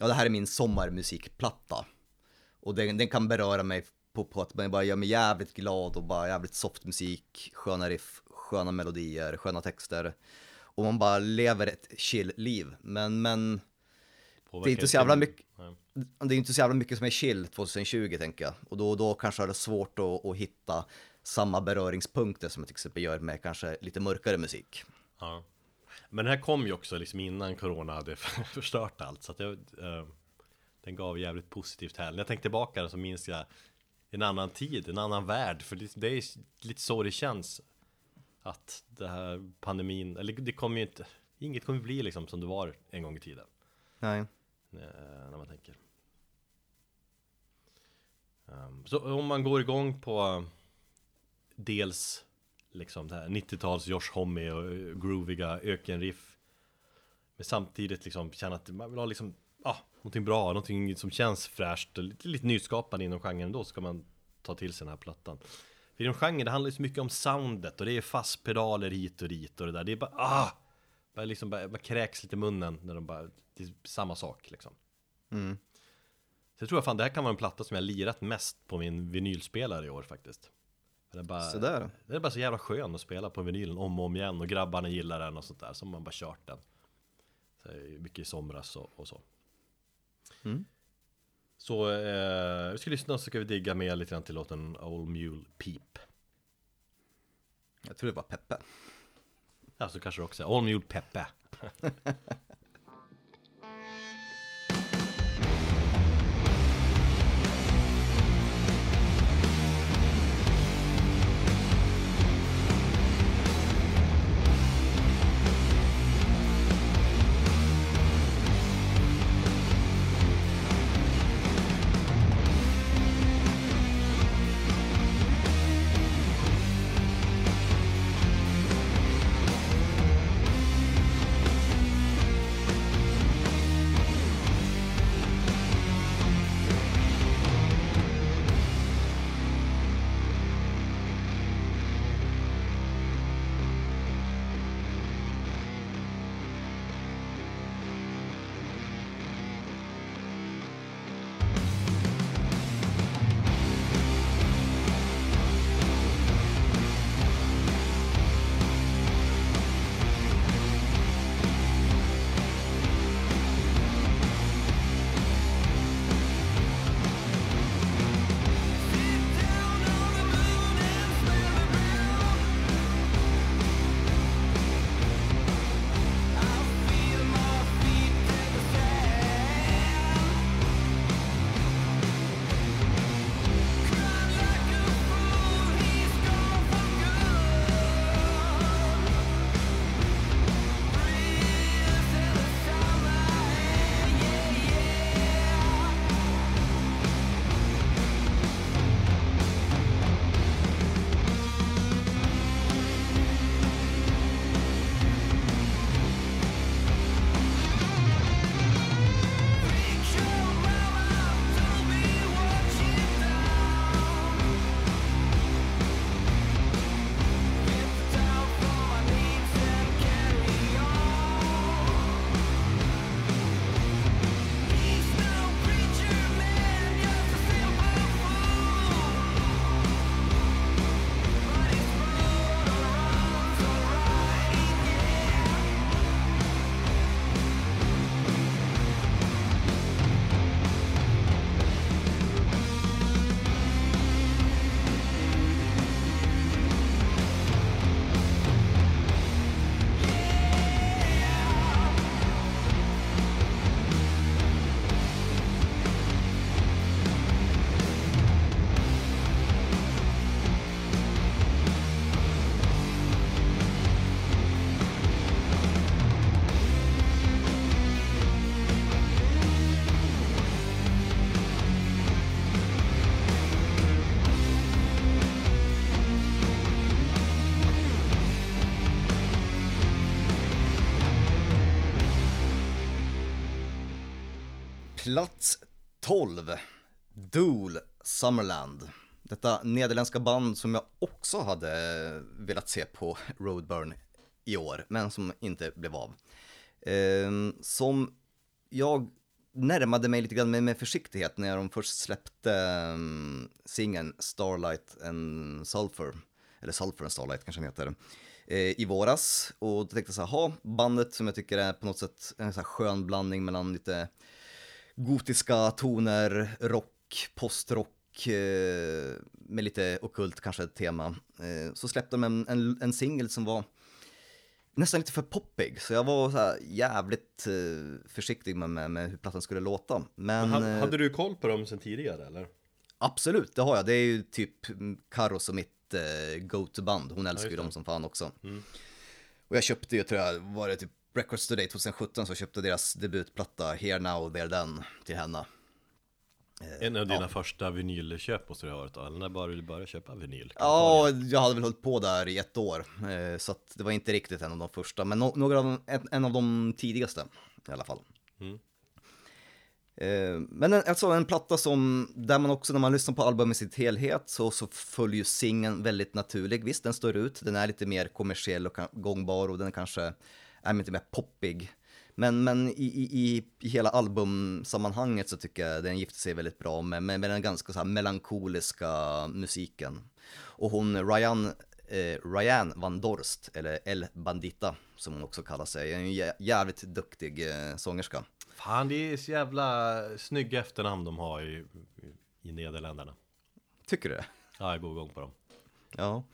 [SPEAKER 1] ja det här är min sommarmusikplatta. Och den, den kan beröra mig på, på att man bara gör mig jävligt glad och bara jävligt soft musik, sköna riff, sköna melodier, sköna texter. Och man bara lever ett chill-liv. Men, men det är inte så jävla mycket, det är inte så jävla mycket som är chill 2020 tänker jag. Och då, då kanske är det svårt att, att hitta samma beröringspunkter som jag till exempel gör med kanske lite mörkare musik.
[SPEAKER 2] Ja. Men den här kom ju också liksom innan corona hade förstört allt så att jag, eh, Den gav jävligt positivt här När jag tänkte tillbaka så minns jag En annan tid, en annan värld För det, det är lite så det känns Att det här pandemin, eller det kommer ju inte Inget kommer bli liksom som det var en gång i tiden
[SPEAKER 1] Nej.
[SPEAKER 2] eh, När man tänker Ehm, Så om man går igång på Dels liksom det här 90-tals Josh Homme och eh, grooviga ökenriff. Men samtidigt liksom känna att man vill ha liksom Ja, någonting bra, någonting som känns fräscht och lite, lite nyskapande inom genren Då ska man ta till sig den här plattan. För inom genren, det handlar ju så mycket om soundet och det är fastpedaler hit och dit och det där. Det är bara ah! Bara liksom bara, bara kräks lite i munnen när de bara Det är samma sak liksom.
[SPEAKER 1] Mm.
[SPEAKER 2] Så jag tror fan det här kan vara en platta som jag lirat mest på min vinylspelare i år faktiskt Den är bara,
[SPEAKER 1] Så där.
[SPEAKER 2] den är bara så jävla skön att spela på vinylen om och om igen och grabbarna gillar den och sånt där så man bara kört den så Mycket i somras och, och så
[SPEAKER 1] Mm.
[SPEAKER 2] Så eh, vi ska lyssna så ska vi digga med lite grann till låten Old Mule Peep
[SPEAKER 1] Jag tror det var Peppe.
[SPEAKER 2] Ja så kanske det också är Old Mule Peppe
[SPEAKER 1] Plats 12. Dool Summerland. Detta nederländska band som jag också hade velat se på Roadburn i år, men som inte blev av. Ehm, som jag närmade mig lite grann med, med försiktighet när de först släppte um, singeln Starlight and Sulfur, eller Sulfur and Starlight kanske den heter, eh, i våras. Och då tänkte jag så här, ha, bandet som jag tycker är på något sätt en så här skön blandning mellan lite gotiska toner, rock, postrock, eh, med lite ockult kanske tema. Eh, så släppte de en, en, en singel som var nästan lite för poppig, så jag var så jävligt eh, försiktig med, med, med hur plattan skulle låta. Men
[SPEAKER 2] Ha-
[SPEAKER 1] eh,
[SPEAKER 2] Hade du koll på dem sen tidigare eller?
[SPEAKER 1] absolut, det har jag. Det är ju typ Karo som mitt eh, go-to-band. Hon älskar ju dem som fan också.
[SPEAKER 2] Mm.
[SPEAKER 1] Och jag köpte ju, tror jag, var det typ Records Today 2017 så köpte deras debutplatta Here Now There Then till henne.
[SPEAKER 2] En av dina första vinylköp måste det ha varit då, eller när började du börja köpa vinyl?
[SPEAKER 1] Ja, jag hade väl hållit på där i ett år, eh, så att det var inte riktigt en av de första, men några av, en, en av de tidigaste i alla fall.
[SPEAKER 2] Mm.
[SPEAKER 1] Eh, Men en, alltså en platta som, där man också när man lyssnar på albumet i sin helhet så, så följer ju singeln väldigt naturlig. Visst, den står ut, den är lite mer kommersiell och gångbar och den kanske är lite mer poppig. Men, men i, i, i, hela albumsammanhanget så tycker jag den gifter sig väldigt bra med, med, med den ganska så melankoliska musiken. Och hon, Ryan, eh, Ryan Van Dorst, eller El Bandita som hon också kallar sig, är en jä- jävligt duktig eh, sångerska.
[SPEAKER 2] Fan, det är så jävla snygga efternamn de har i, i Nederländerna.
[SPEAKER 1] Tycker du det?
[SPEAKER 2] Ja, jag går igång på dem.
[SPEAKER 1] Ja.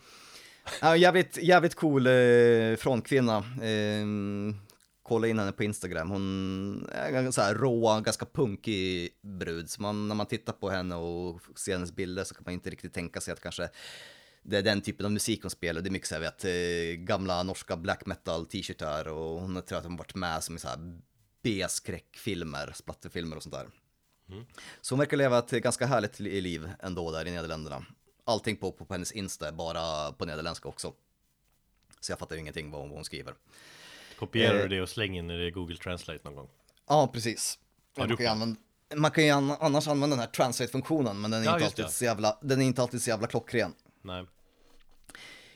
[SPEAKER 1] Ja jävligt, jävligt cool eh, frontkvinna. Eh, kolla in henne på Instagram. Hon är ganska så här rå, ganska punkig brud. Så man, när man tittar på henne och ser hennes bilder så kan man inte riktigt tänka sig att kanske det är den typen av musik hon spelar. Det är mycket så här, vet, eh, gamla norska black metal t-shirtar och hon tror att hon varit med som i så här B-skräckfilmer, splatterfilmer och sånt där. Så hon verkar leva ett ganska härligt li- liv ändå där i Nederländerna. Allting på, på hennes Insta är bara på nederländska också. Så jag fattar ju ingenting vad hon, vad hon skriver.
[SPEAKER 2] Kopierar
[SPEAKER 1] Eh.
[SPEAKER 2] du det och slänger in det i Google Translate någon gång?
[SPEAKER 1] Ja, precis.
[SPEAKER 2] Har du
[SPEAKER 1] Man kan, ju man kan annars använda den här translate-funktionen, men den är,
[SPEAKER 2] Ja,
[SPEAKER 1] inte alltid
[SPEAKER 2] det.
[SPEAKER 1] så jävla, den är inte alltid så jävla klockren.
[SPEAKER 2] Nej.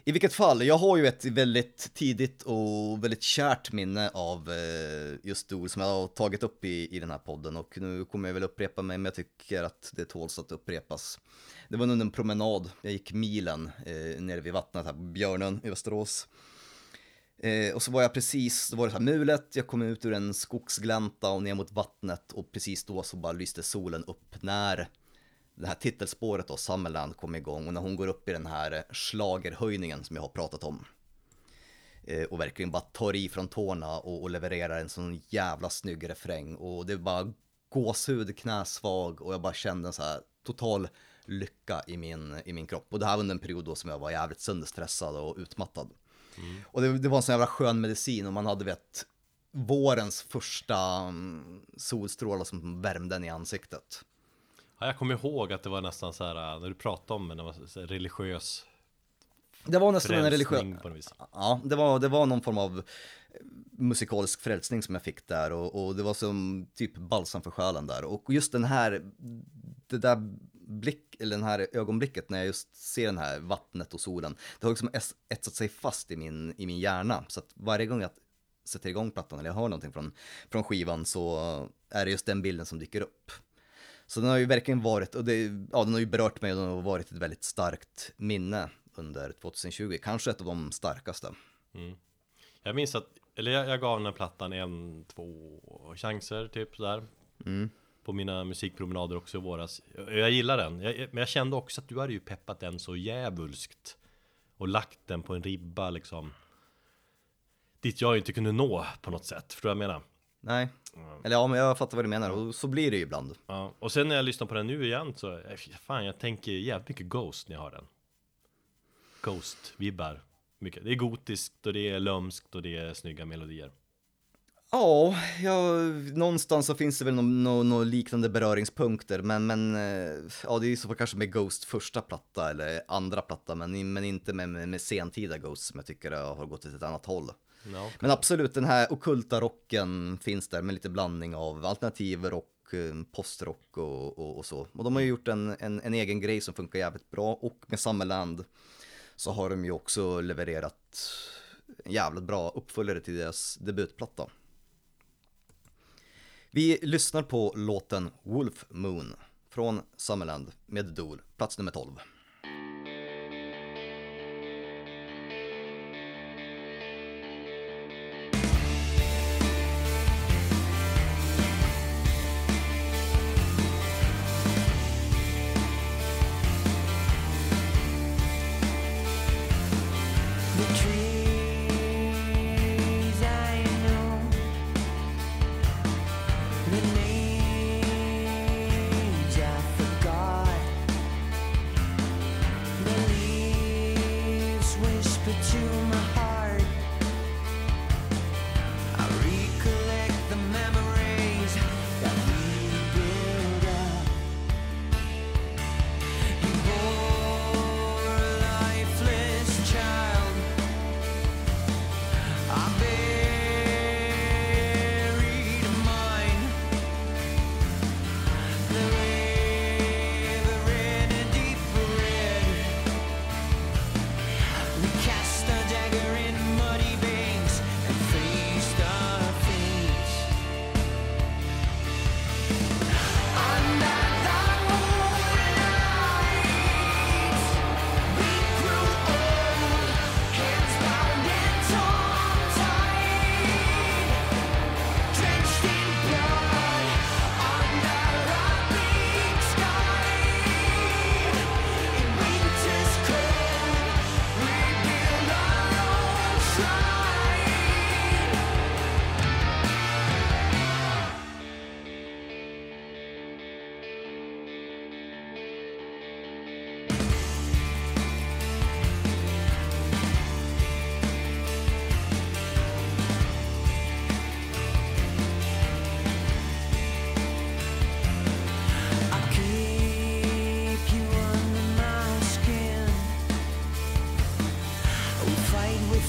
[SPEAKER 1] I vilket fall, jag har ju ett väldigt tidigt och väldigt kärt minne av eh, just Dol som jag har tagit upp i, i den här podden och nu kommer jag väl upprepa mig men jag tycker att det tåls att upprepas. Det var under en promenad, jag gick milen eh, nere vid vattnet här på Björnön i Västerås. Eh, och så var jag precis, då var det så här mulet, jag kom ut ur en skogsglänta och ner mot vattnet och precis då så bara lyste solen upp när det här titelspåret då, Summerland, kom igång och när hon går upp i den här schlagerhöjningen som jag har pratat om. Eh, och verkligen bara tar i från tårna och, och levererar en sån jävla snygg refräng och det är bara gåshud, knäsvag och jag bara kände en så här total lycka i min, i min kropp. Och det här var under en period då som jag var jävligt sönderstressad och utmattad. Och det, det var en sån jävla skön medicin och man hade vet vårens första mm, solstrålar som värmde en i ansiktet.
[SPEAKER 2] Ja, jag kommer ihåg att det var nästan så här, äh, när du pratade om det, var religiös
[SPEAKER 1] Det var nästan en religiös... Ja, det var, det var någon form av eh, musikalisk frälsning som jag fick där och, och det var som typ balsam för själen där. Och just den här, det där blick, eller den här ögonblicket när jag just ser den här vattnet och solen, det har liksom etsat sig fast i min, i min hjärna. Så att varje gång jag sätter igång plattan eller jag hör någonting från, från skivan så är det just den bilden som dyker upp. Så den har ju verkligen varit, och det, ja, den har ju berört mig och den har varit ett väldigt starkt minne under 2020. Kanske ett av de starkaste.
[SPEAKER 2] Jag minns att, eller jag, jag gav den här plattan en, två chanser typ sådär.
[SPEAKER 1] Mm.
[SPEAKER 2] På mina musikpromenader också i våras. Jag, gillar den, jag, men jag kände också att du hade ju peppat den så jävulskt. Och lagt den på en ribba liksom. Dit jag inte kunde nå på något sätt, förstår du vad jag menar?
[SPEAKER 1] Nej, eller ja, men jag fattar vad du menar och så blir det ju ibland.
[SPEAKER 2] Ja, och sen när jag lyssnar på den nu igen så, eh, fan jag tänker jävligt mycket Ghost när jag hör den. Ghost-vibbar. Mycket. Det är gotiskt och det är lömskt och det är snygga melodier.
[SPEAKER 1] Ja, ja, någonstans så finns det väl några nå liknande beröringspunkter, men, men eh, ja, det är ju så kanske med Ghost första platta eller andra platta, men, men inte med, med, med sentida Ghost som jag tycker har gått åt ett annat håll.
[SPEAKER 2] Ja,
[SPEAKER 1] Men absolut, den här okulta rocken finns där med lite blandning av alternativ rock, eh, postrock och, och, och så. Och de har ju gjort en, en, en egen grej som funkar jävligt bra och med Summerland så har de ju också levererat en jävligt bra uppföljare till deras debutplatta. Vi lyssnar på låten Wolf Moon från Summerland med Dool, plats nummer 12.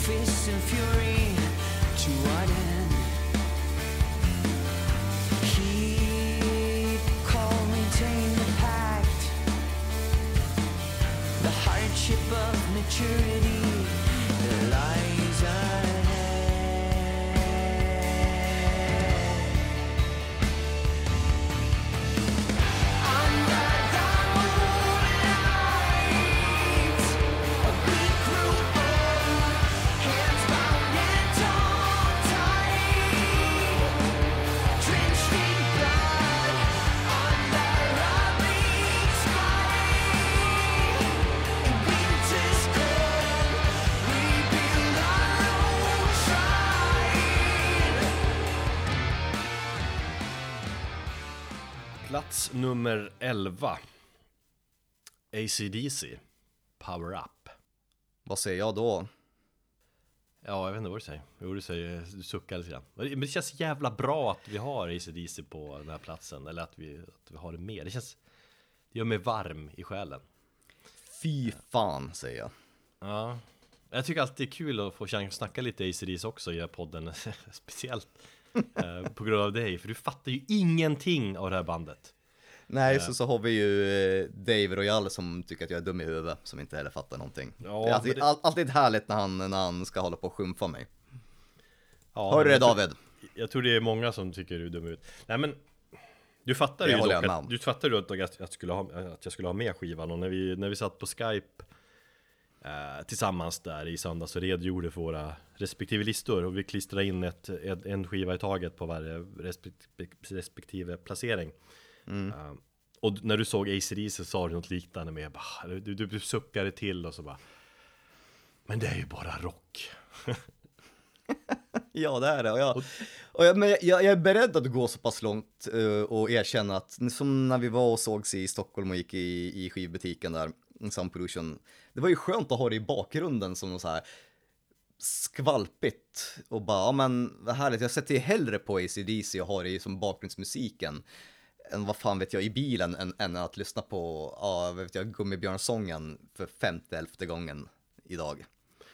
[SPEAKER 3] Fists and fury. To what end? Keep calm, maintain the pact. The hardship of maturity
[SPEAKER 2] nummer 11 ACDC Power Up.
[SPEAKER 1] Vad säger jag då?
[SPEAKER 2] Ja, jag vet inte vad du säger. Jo, du säger, du suckar lite grann. Men det känns jävla bra att vi har ACDC på den här platsen Eller att vi, att vi har det med Det känns Det gör mig varm i själen.
[SPEAKER 1] Fy fan, säger jag.
[SPEAKER 2] Ja. Jag tycker alltid det är kul att få chans att snacka lite ACDC också i den här podden Speciellt eh, på grund av dig, för du fattar ju ingenting av det här bandet
[SPEAKER 1] Nej, så, så har vi ju eh, Dave Royal som tycker att jag är dum i huvudet, som inte heller fattar någonting.
[SPEAKER 2] Ja,
[SPEAKER 1] det är alltid,
[SPEAKER 2] det-
[SPEAKER 1] all, alltid härligt när han, när han ska hålla på och skymfa mig.
[SPEAKER 2] ja,
[SPEAKER 1] Hör du det David?
[SPEAKER 2] Jag tror det är många som tycker du är dum ut Nej men Du fattar ju dock att. Du fattar ju att jag, skulle ha, att jag skulle ha med skivan och när vi, när vi satt på Skype eh, Tillsammans där i söndags och redogjorde för våra respektive listor och vi klistrade in ett, ett, en skiva i taget på varje respektive, respektive placering
[SPEAKER 1] Mm.
[SPEAKER 2] Eh, Och när du såg ACDC så sa du något liknande med bara, du, du, du suckade till och så bara Men det är ju bara rock
[SPEAKER 1] Ja, det är det. Och jag, och jag, men jag, jag är beredd att gå så pass långt eh, och erkänna att, som när vi var och sågs i Stockholm och gick i, i skivbutiken där, Sound Pollution, det var ju skönt att ha det i bakgrunden som något så här skvalpigt och bara, ja men vad härligt, jag sätter ju hellre på ACDC och har det som bakgrundsmusiken än vad fan vet jag i bilen än, än att lyssna på, ja, vad vet jag, Gummibjörnsången för femte, elfte gången idag.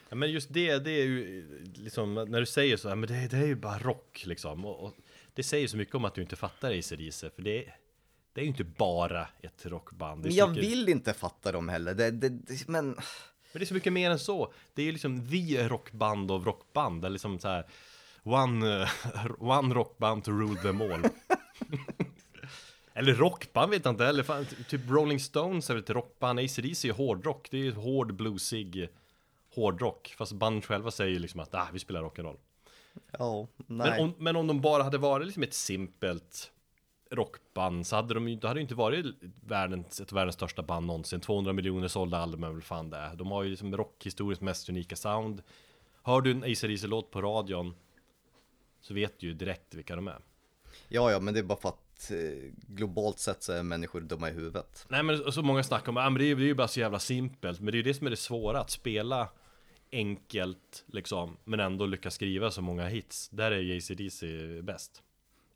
[SPEAKER 2] Ja, men just det, det är ju liksom när du säger så här, men det, det är ju bara rock liksom. Och, och det säger så mycket om att du inte fattar AC/DC för det, det är ju inte bara ett rockband.
[SPEAKER 1] Men jag
[SPEAKER 2] mycket,
[SPEAKER 1] vill inte fatta dem heller, det, det, det, men...
[SPEAKER 2] Men det är så mycket mer än så. Det är ju liksom the rockband av rockband. Eller liksom så här, one, one rockband to rule them all. Eller rockband vet jag inte heller. Fan, typ Rolling Stones är väl ett rockband. AC/DC är hårdrock. Det är ju hård bluesig hårdrock. Fast bandet själva säger ju liksom att ah, vi spelar rock'n'roll.
[SPEAKER 1] Ja, nej.
[SPEAKER 2] Men om, men om de bara hade varit liksom ett simpelt rockband så hade de ju, hade det inte varit världens, ett världens största band någonsin. 200 miljoner sålda album är väl fan det är. De har ju liksom rockhistoriens mest unika sound. Hör du en AC/DC-låt på radion så vet du ju direkt vilka de är.
[SPEAKER 1] Ja, ja, men det är bara för att eh, globalt sett så är människor dumma i huvudet.
[SPEAKER 2] Nej men så många snackar om, ah, men det är, det är ju bara så jävla simpelt. Men det är ju det som är det svåra, att spela enkelt liksom, men ändå lyckas skriva så många hits. Där är ju AC/DC bäst.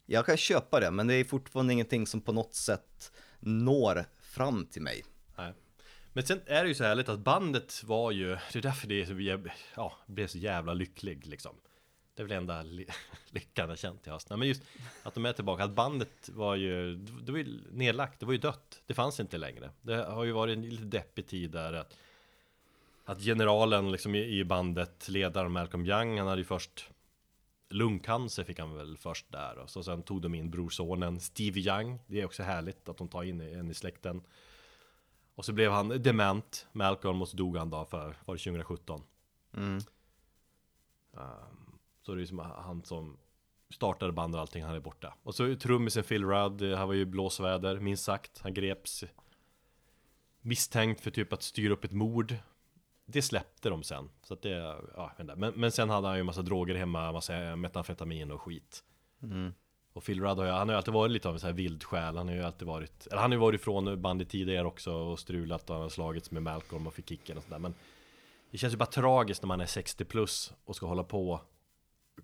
[SPEAKER 1] Jag kan köpa det, men det är fortfarande ingenting som på något sätt når fram till mig.
[SPEAKER 2] Nej. Men sen är det ju så härligt att bandet var ju, det är därför det är så ja, blev så jävla lycklig liksom. Det är väl enda ly- lyckan jag känt i höst. Nej, men just att de är tillbaka, att bandet var ju, det var ju nedlagt, det var ju dött. Det fanns inte längre. Det har ju varit en lite deppig tid där att, att generalen liksom i, bandet, ledaren Malcolm Young, han hade ju först lungcancer fick han väl först där och så sen tog de in brorsonen Stevie Young. Det är också härligt att de tar in en i släkten. Och så blev han dement, Malcolm, och så dog han då för, var det 2017?
[SPEAKER 1] Mm.
[SPEAKER 2] Um, så det är som han som startade bandet och allting, han är borta. Och så trummisen Phil Rudd, han var ju blåsväder, minst sagt. Han greps misstänkt för typ att styra upp ett mord. Det släppte de sen. Så att det, ja, men, men sen hade han ju massa droger hemma, massa metamfetamin och skit.
[SPEAKER 1] Mm.
[SPEAKER 2] Och Phil Rudd har ju, han har ju alltid varit lite av en sån här vild själ. Han har ju alltid varit, eller han har ju varit ifrån bandet tidigare också och strulat och han har slagits med Malcolm och fick kicken och sådär. Men det känns ju bara tragiskt när man är 60 plus och ska hålla på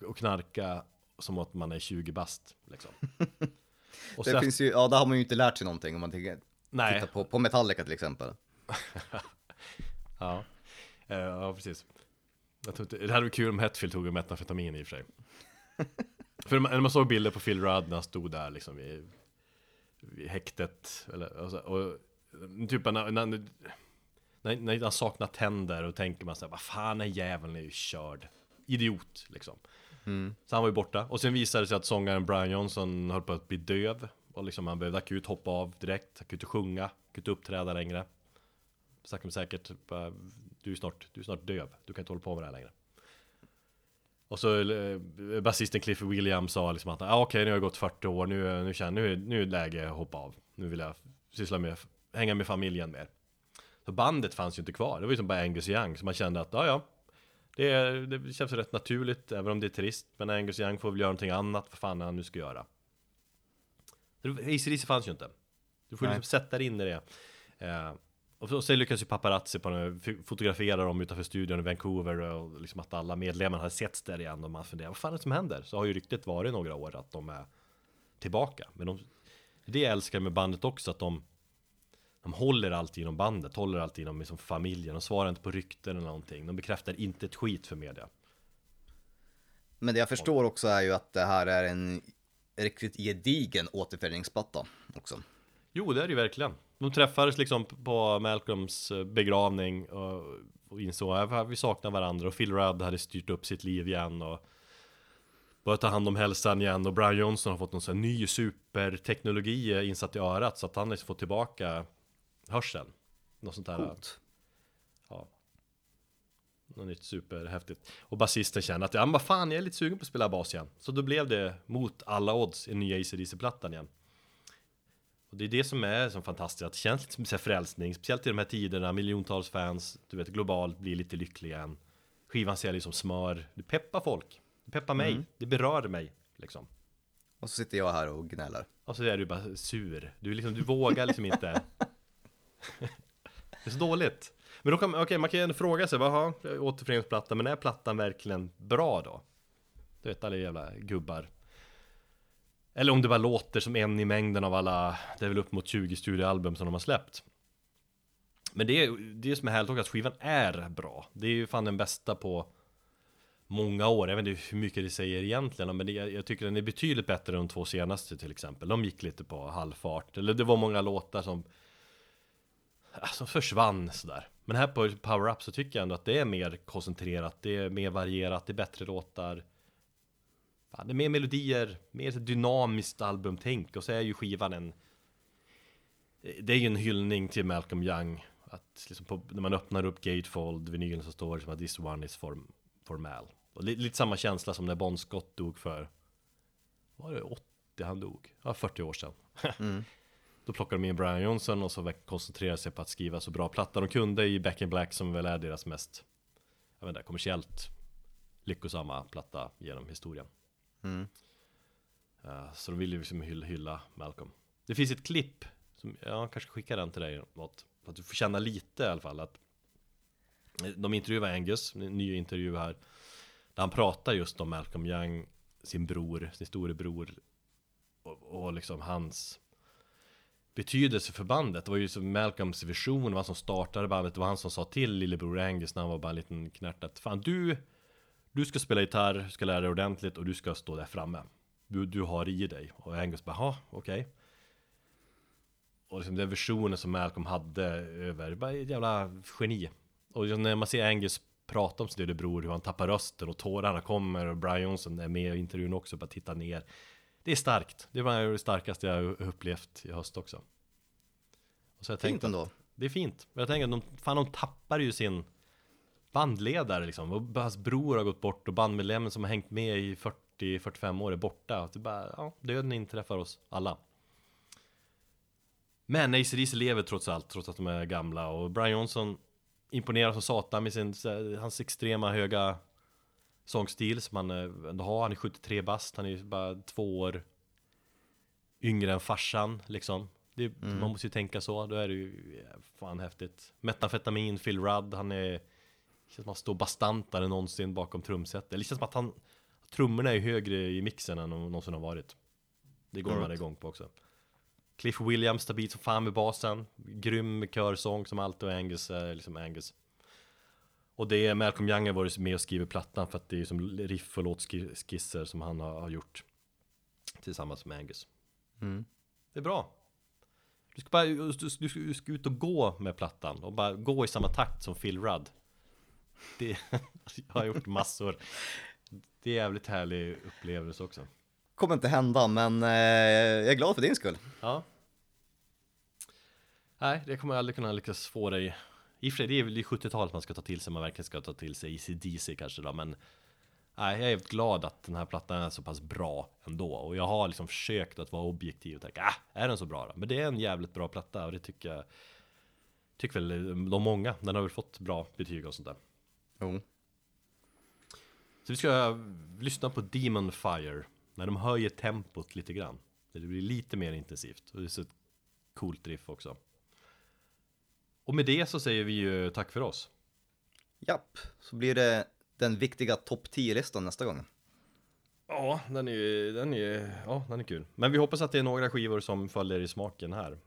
[SPEAKER 2] och knarka som att man är 20 bast liksom. Och
[SPEAKER 1] Det
[SPEAKER 2] så
[SPEAKER 1] finns ju, ja, där har man ju inte lärt sig någonting om man tänker,
[SPEAKER 2] nej,
[SPEAKER 1] tittar på, på Metallica till exempel.
[SPEAKER 2] ja. Eh, ja, precis. Jag inte, det hade varit kul om Hetfield tog en metamfetamin i och för sig. för när man såg bilder på Phil Rudd när han stod där liksom vid, vid häktet. Eller, och, så, och typ när, när, när, när han saknar tänder och tänker man så här, vad fan är jäveln är ju körd. Idiot liksom. Mm. Så han var ju borta. Och sen visade det sig att sångaren Brian Johnson höll på att bli döv. Och liksom han behövde akut hoppa av direkt. Han kunde inte sjunga, kunde inte uppträda längre. Sakta men säkert, du är snart, du är snart döv. Du kan inte hålla på med det här längre. Och så eh, basisten Cliff Williams sa liksom att ah, okej nu har jag gått 40 år, nu, eh, nu känner nu, är- nu är det läge att hoppa av. Nu vill jag syssla med, hänga med familjen mer. Så bandet fanns ju inte kvar, det var ju som bara Angus Young. Så man kände att ah, ja ja, det, är, det känns rätt naturligt, även om det är trist. Men Angus Young får väl göra någonting annat, vad fan han nu ska göra. ACDC fanns ju inte. Du får
[SPEAKER 1] Nej.
[SPEAKER 2] liksom sätta dig in i det. Eh, och så, sen lyckas ju paparazzi på den, fotografera dem utanför studion i Vancouver och liksom att alla medlemmar hade setts där igen och man funderar, vad fan är det som händer? Så har ju ryktet varit några år att de är tillbaka. Men de, det jag älskar med bandet också, att de de håller alltid inom bandet, håller alltid inom liksom familjen, de svarar inte på rykten eller någonting. De bekräftar inte ett skit för media.
[SPEAKER 1] Men det jag förstår också är ju att det här är en riktigt gedigen återföreningsplatta också.
[SPEAKER 2] Jo, det är det ju verkligen. De träffades liksom på Malcolms eh, begravning och, och insåg att vi saknar varandra och Phil Rudd hade styrt upp sitt liv igen och börjat ta hand om hälsan igen och Brian Johnson har fått någon sån här ny superteknologi eh, insatt i örat så att han liksom fått tillbaka hörseln. Något sånt där.
[SPEAKER 1] Coolt.
[SPEAKER 2] Ja. Något nytt superhäftigt. Och basisten kände att ja men vad fan jag är lite sugen på att spela bas igen. Så då blev det mot alla odds en nya AC/DC-plattan igen. Och det är det som är så fantastiskt, att det känns lite som så frälsning, speciellt i de här tiderna, miljontals fans, du vet globalt blir lite lyckliga igen. Skivan säljer som smör, det peppar folk, det peppar mig, det berör mig liksom.
[SPEAKER 1] Och så sitter jag här och gnäller.
[SPEAKER 2] Och så är du bara sur, du, liksom, du vågar liksom inte. det är så dåligt. Men då kan okej, man kan ju ändå fråga sig, vad återföreningsplatta, men är plattan verkligen bra då? Du vet alla jävla gubbar. Eller om det bara låter som en i mängden av alla, det är väl upp mot 20 studioalbum som de har släppt. Men det är det som är härligt också, att skivan är bra. Det är ju fan den bästa på många år. Jag vet inte hur mycket det säger egentligen, men det, jag tycker den är betydligt bättre än de två senaste till exempel. De gick lite på halvfart, eller det var många låtar som Alltså försvann sådär. Men här på Power Up så tycker jag ändå att det är mer koncentrerat, det är mer varierat, det är bättre låtar. Fan, det är mer melodier, mer dynamiskt albumtänk och så är ju skivan en Det är ju en hyllning till Malcolm Young Att liksom på, när man öppnar upp Gatefold, vinylen så står det som att this one is for, for Mal och li, Lite samma känsla som när Bon Scott dog för Var det 80 han dog? Ja, 40 år sedan mm. Då plockade de in Brian Johnson och så koncentrerade sig på att skriva så bra platta de kunde i Back in Black som väl är deras mest Jag vet inte, kommersiellt lyckosamma platta genom historien.
[SPEAKER 1] Mm.
[SPEAKER 2] Eh, Så de vill ju liksom hylla, hylla Malcolm. Det finns ett klipp som, Jag kanske skickar den till dig något För att du får känna lite i alla fall att De intervjuar Angus, en ny intervju här Där han pratar just om Malcolm Young Sin bror, sin storebror och, och liksom hans betydelse för bandet. Det var ju som Malcolms vision, det var han som startade bandet, det var han som sa till lillebror Angus när han var bara en liten knärt att Fan du, du ska spela gitarr, du ska lära dig ordentligt och du ska stå där framme. Du, du har i dig. Och Angus bara, ja okej. Och liksom den visionen som Malcolm hade över, bara ett jävla geni. Och liksom när man ser Angus prata om sin lillebror, hur han tappar rösten och tårarna kommer och Brian Johnson är med i intervjun också, bara tittar ner. Det är starkt. Det var det starkaste jag upplevt i höst också. Och så jag
[SPEAKER 1] Fint ändå.
[SPEAKER 2] det är fint. Men jag tänker att de, fan de tappar ju sin bandledare liksom. Och hans bror har gått bort och bandmedlemmen som har hängt med i 40-45 år är borta. Det är bara, ja, döden inträffar oss alla. Men AC/DC lever trots allt, trots att de är gamla. Och Brian Johnson imponerar som satan med sin, hans extrema höga sångstil som han eh, ändå har. Han är 73 bast, han är ju bara två år yngre än farsan liksom. Det, Man måste ju tänka så, då är det ju ja, fan häftigt. Metamfetamin, Phil Rudd, han är... Det känns som att han står bastantare än någonsin bakom trumsetet. Det känns som att han... Trummorna är högre i mixen än de någonsin har varit. Det går man
[SPEAKER 1] Alright.
[SPEAKER 2] igång på också. Cliff Williams, stabilt som fan med basen. Grym körsång som alltid och Angus är liksom Angus. Och det är Malcolm Young har varit med och skrivit plattan för att det är som riff och låtskisser som han har, har gjort Tillsammans med Angus. Det är bra. Du ska bara du, du, du ska ut och gå med plattan och bara gå i samma takt som Phil Rudd. Det Jag har gjort massor. Det är jävligt härlig upplevelse också.
[SPEAKER 1] Kommer inte hända, men eh, jag är glad för din skull.
[SPEAKER 2] Ja. Nej, det kommer jag aldrig kunna lyckas få dig I och för sig, det är väl i 70-talet man ska ta till sig, man verkligen ska ta till sig ECDC kanske då, men Nej, jag är glad att den här plattan är så pass bra ändå Och jag har liksom försökt att vara objektiv och tänka, ah, är den så bra då? Men det är en jävligt bra platta och det tycker jag Tycker väl de många, den har väl fått bra betyg och sånt där
[SPEAKER 1] Jo.
[SPEAKER 2] Så vi ska lyssna på Demon Fire När de höjer tempot lite grann Det blir lite mer intensivt och det är så ett coolt riff också Och med det så säger vi ju tack för oss
[SPEAKER 1] Japp, så blir det den viktiga topp 10-listan nästa gång.
[SPEAKER 2] Ja, den är ju, den är, ja, den är kul Men vi hoppas att det är några skivor som följer i smaken här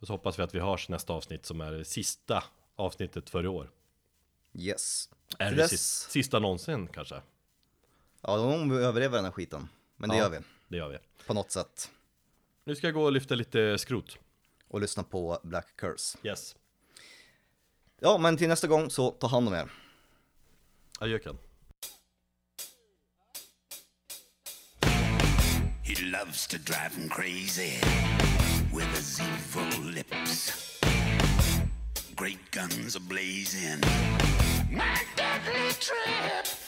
[SPEAKER 2] Och så hoppas vi att vi hörs nästa avsnitt som är det sista avsnittet för i år
[SPEAKER 1] Yes.
[SPEAKER 2] Är det
[SPEAKER 1] dess-
[SPEAKER 2] sista, sista någonsin kanske?
[SPEAKER 1] Ja, då måste vi överleva den här skiten. Men det
[SPEAKER 2] Ja.
[SPEAKER 1] gör vi,
[SPEAKER 2] Det gör vi
[SPEAKER 1] på något sätt.
[SPEAKER 2] Nu ska jag gå och lyfta lite skrot
[SPEAKER 1] Och lyssna på Black Curse.
[SPEAKER 2] Yes
[SPEAKER 1] Ja, men till nästa gång så ta hand om er.
[SPEAKER 2] Adjöken
[SPEAKER 3] He loves to drive him crazy with his evil lips. Great guns are blazing. My deadly trip.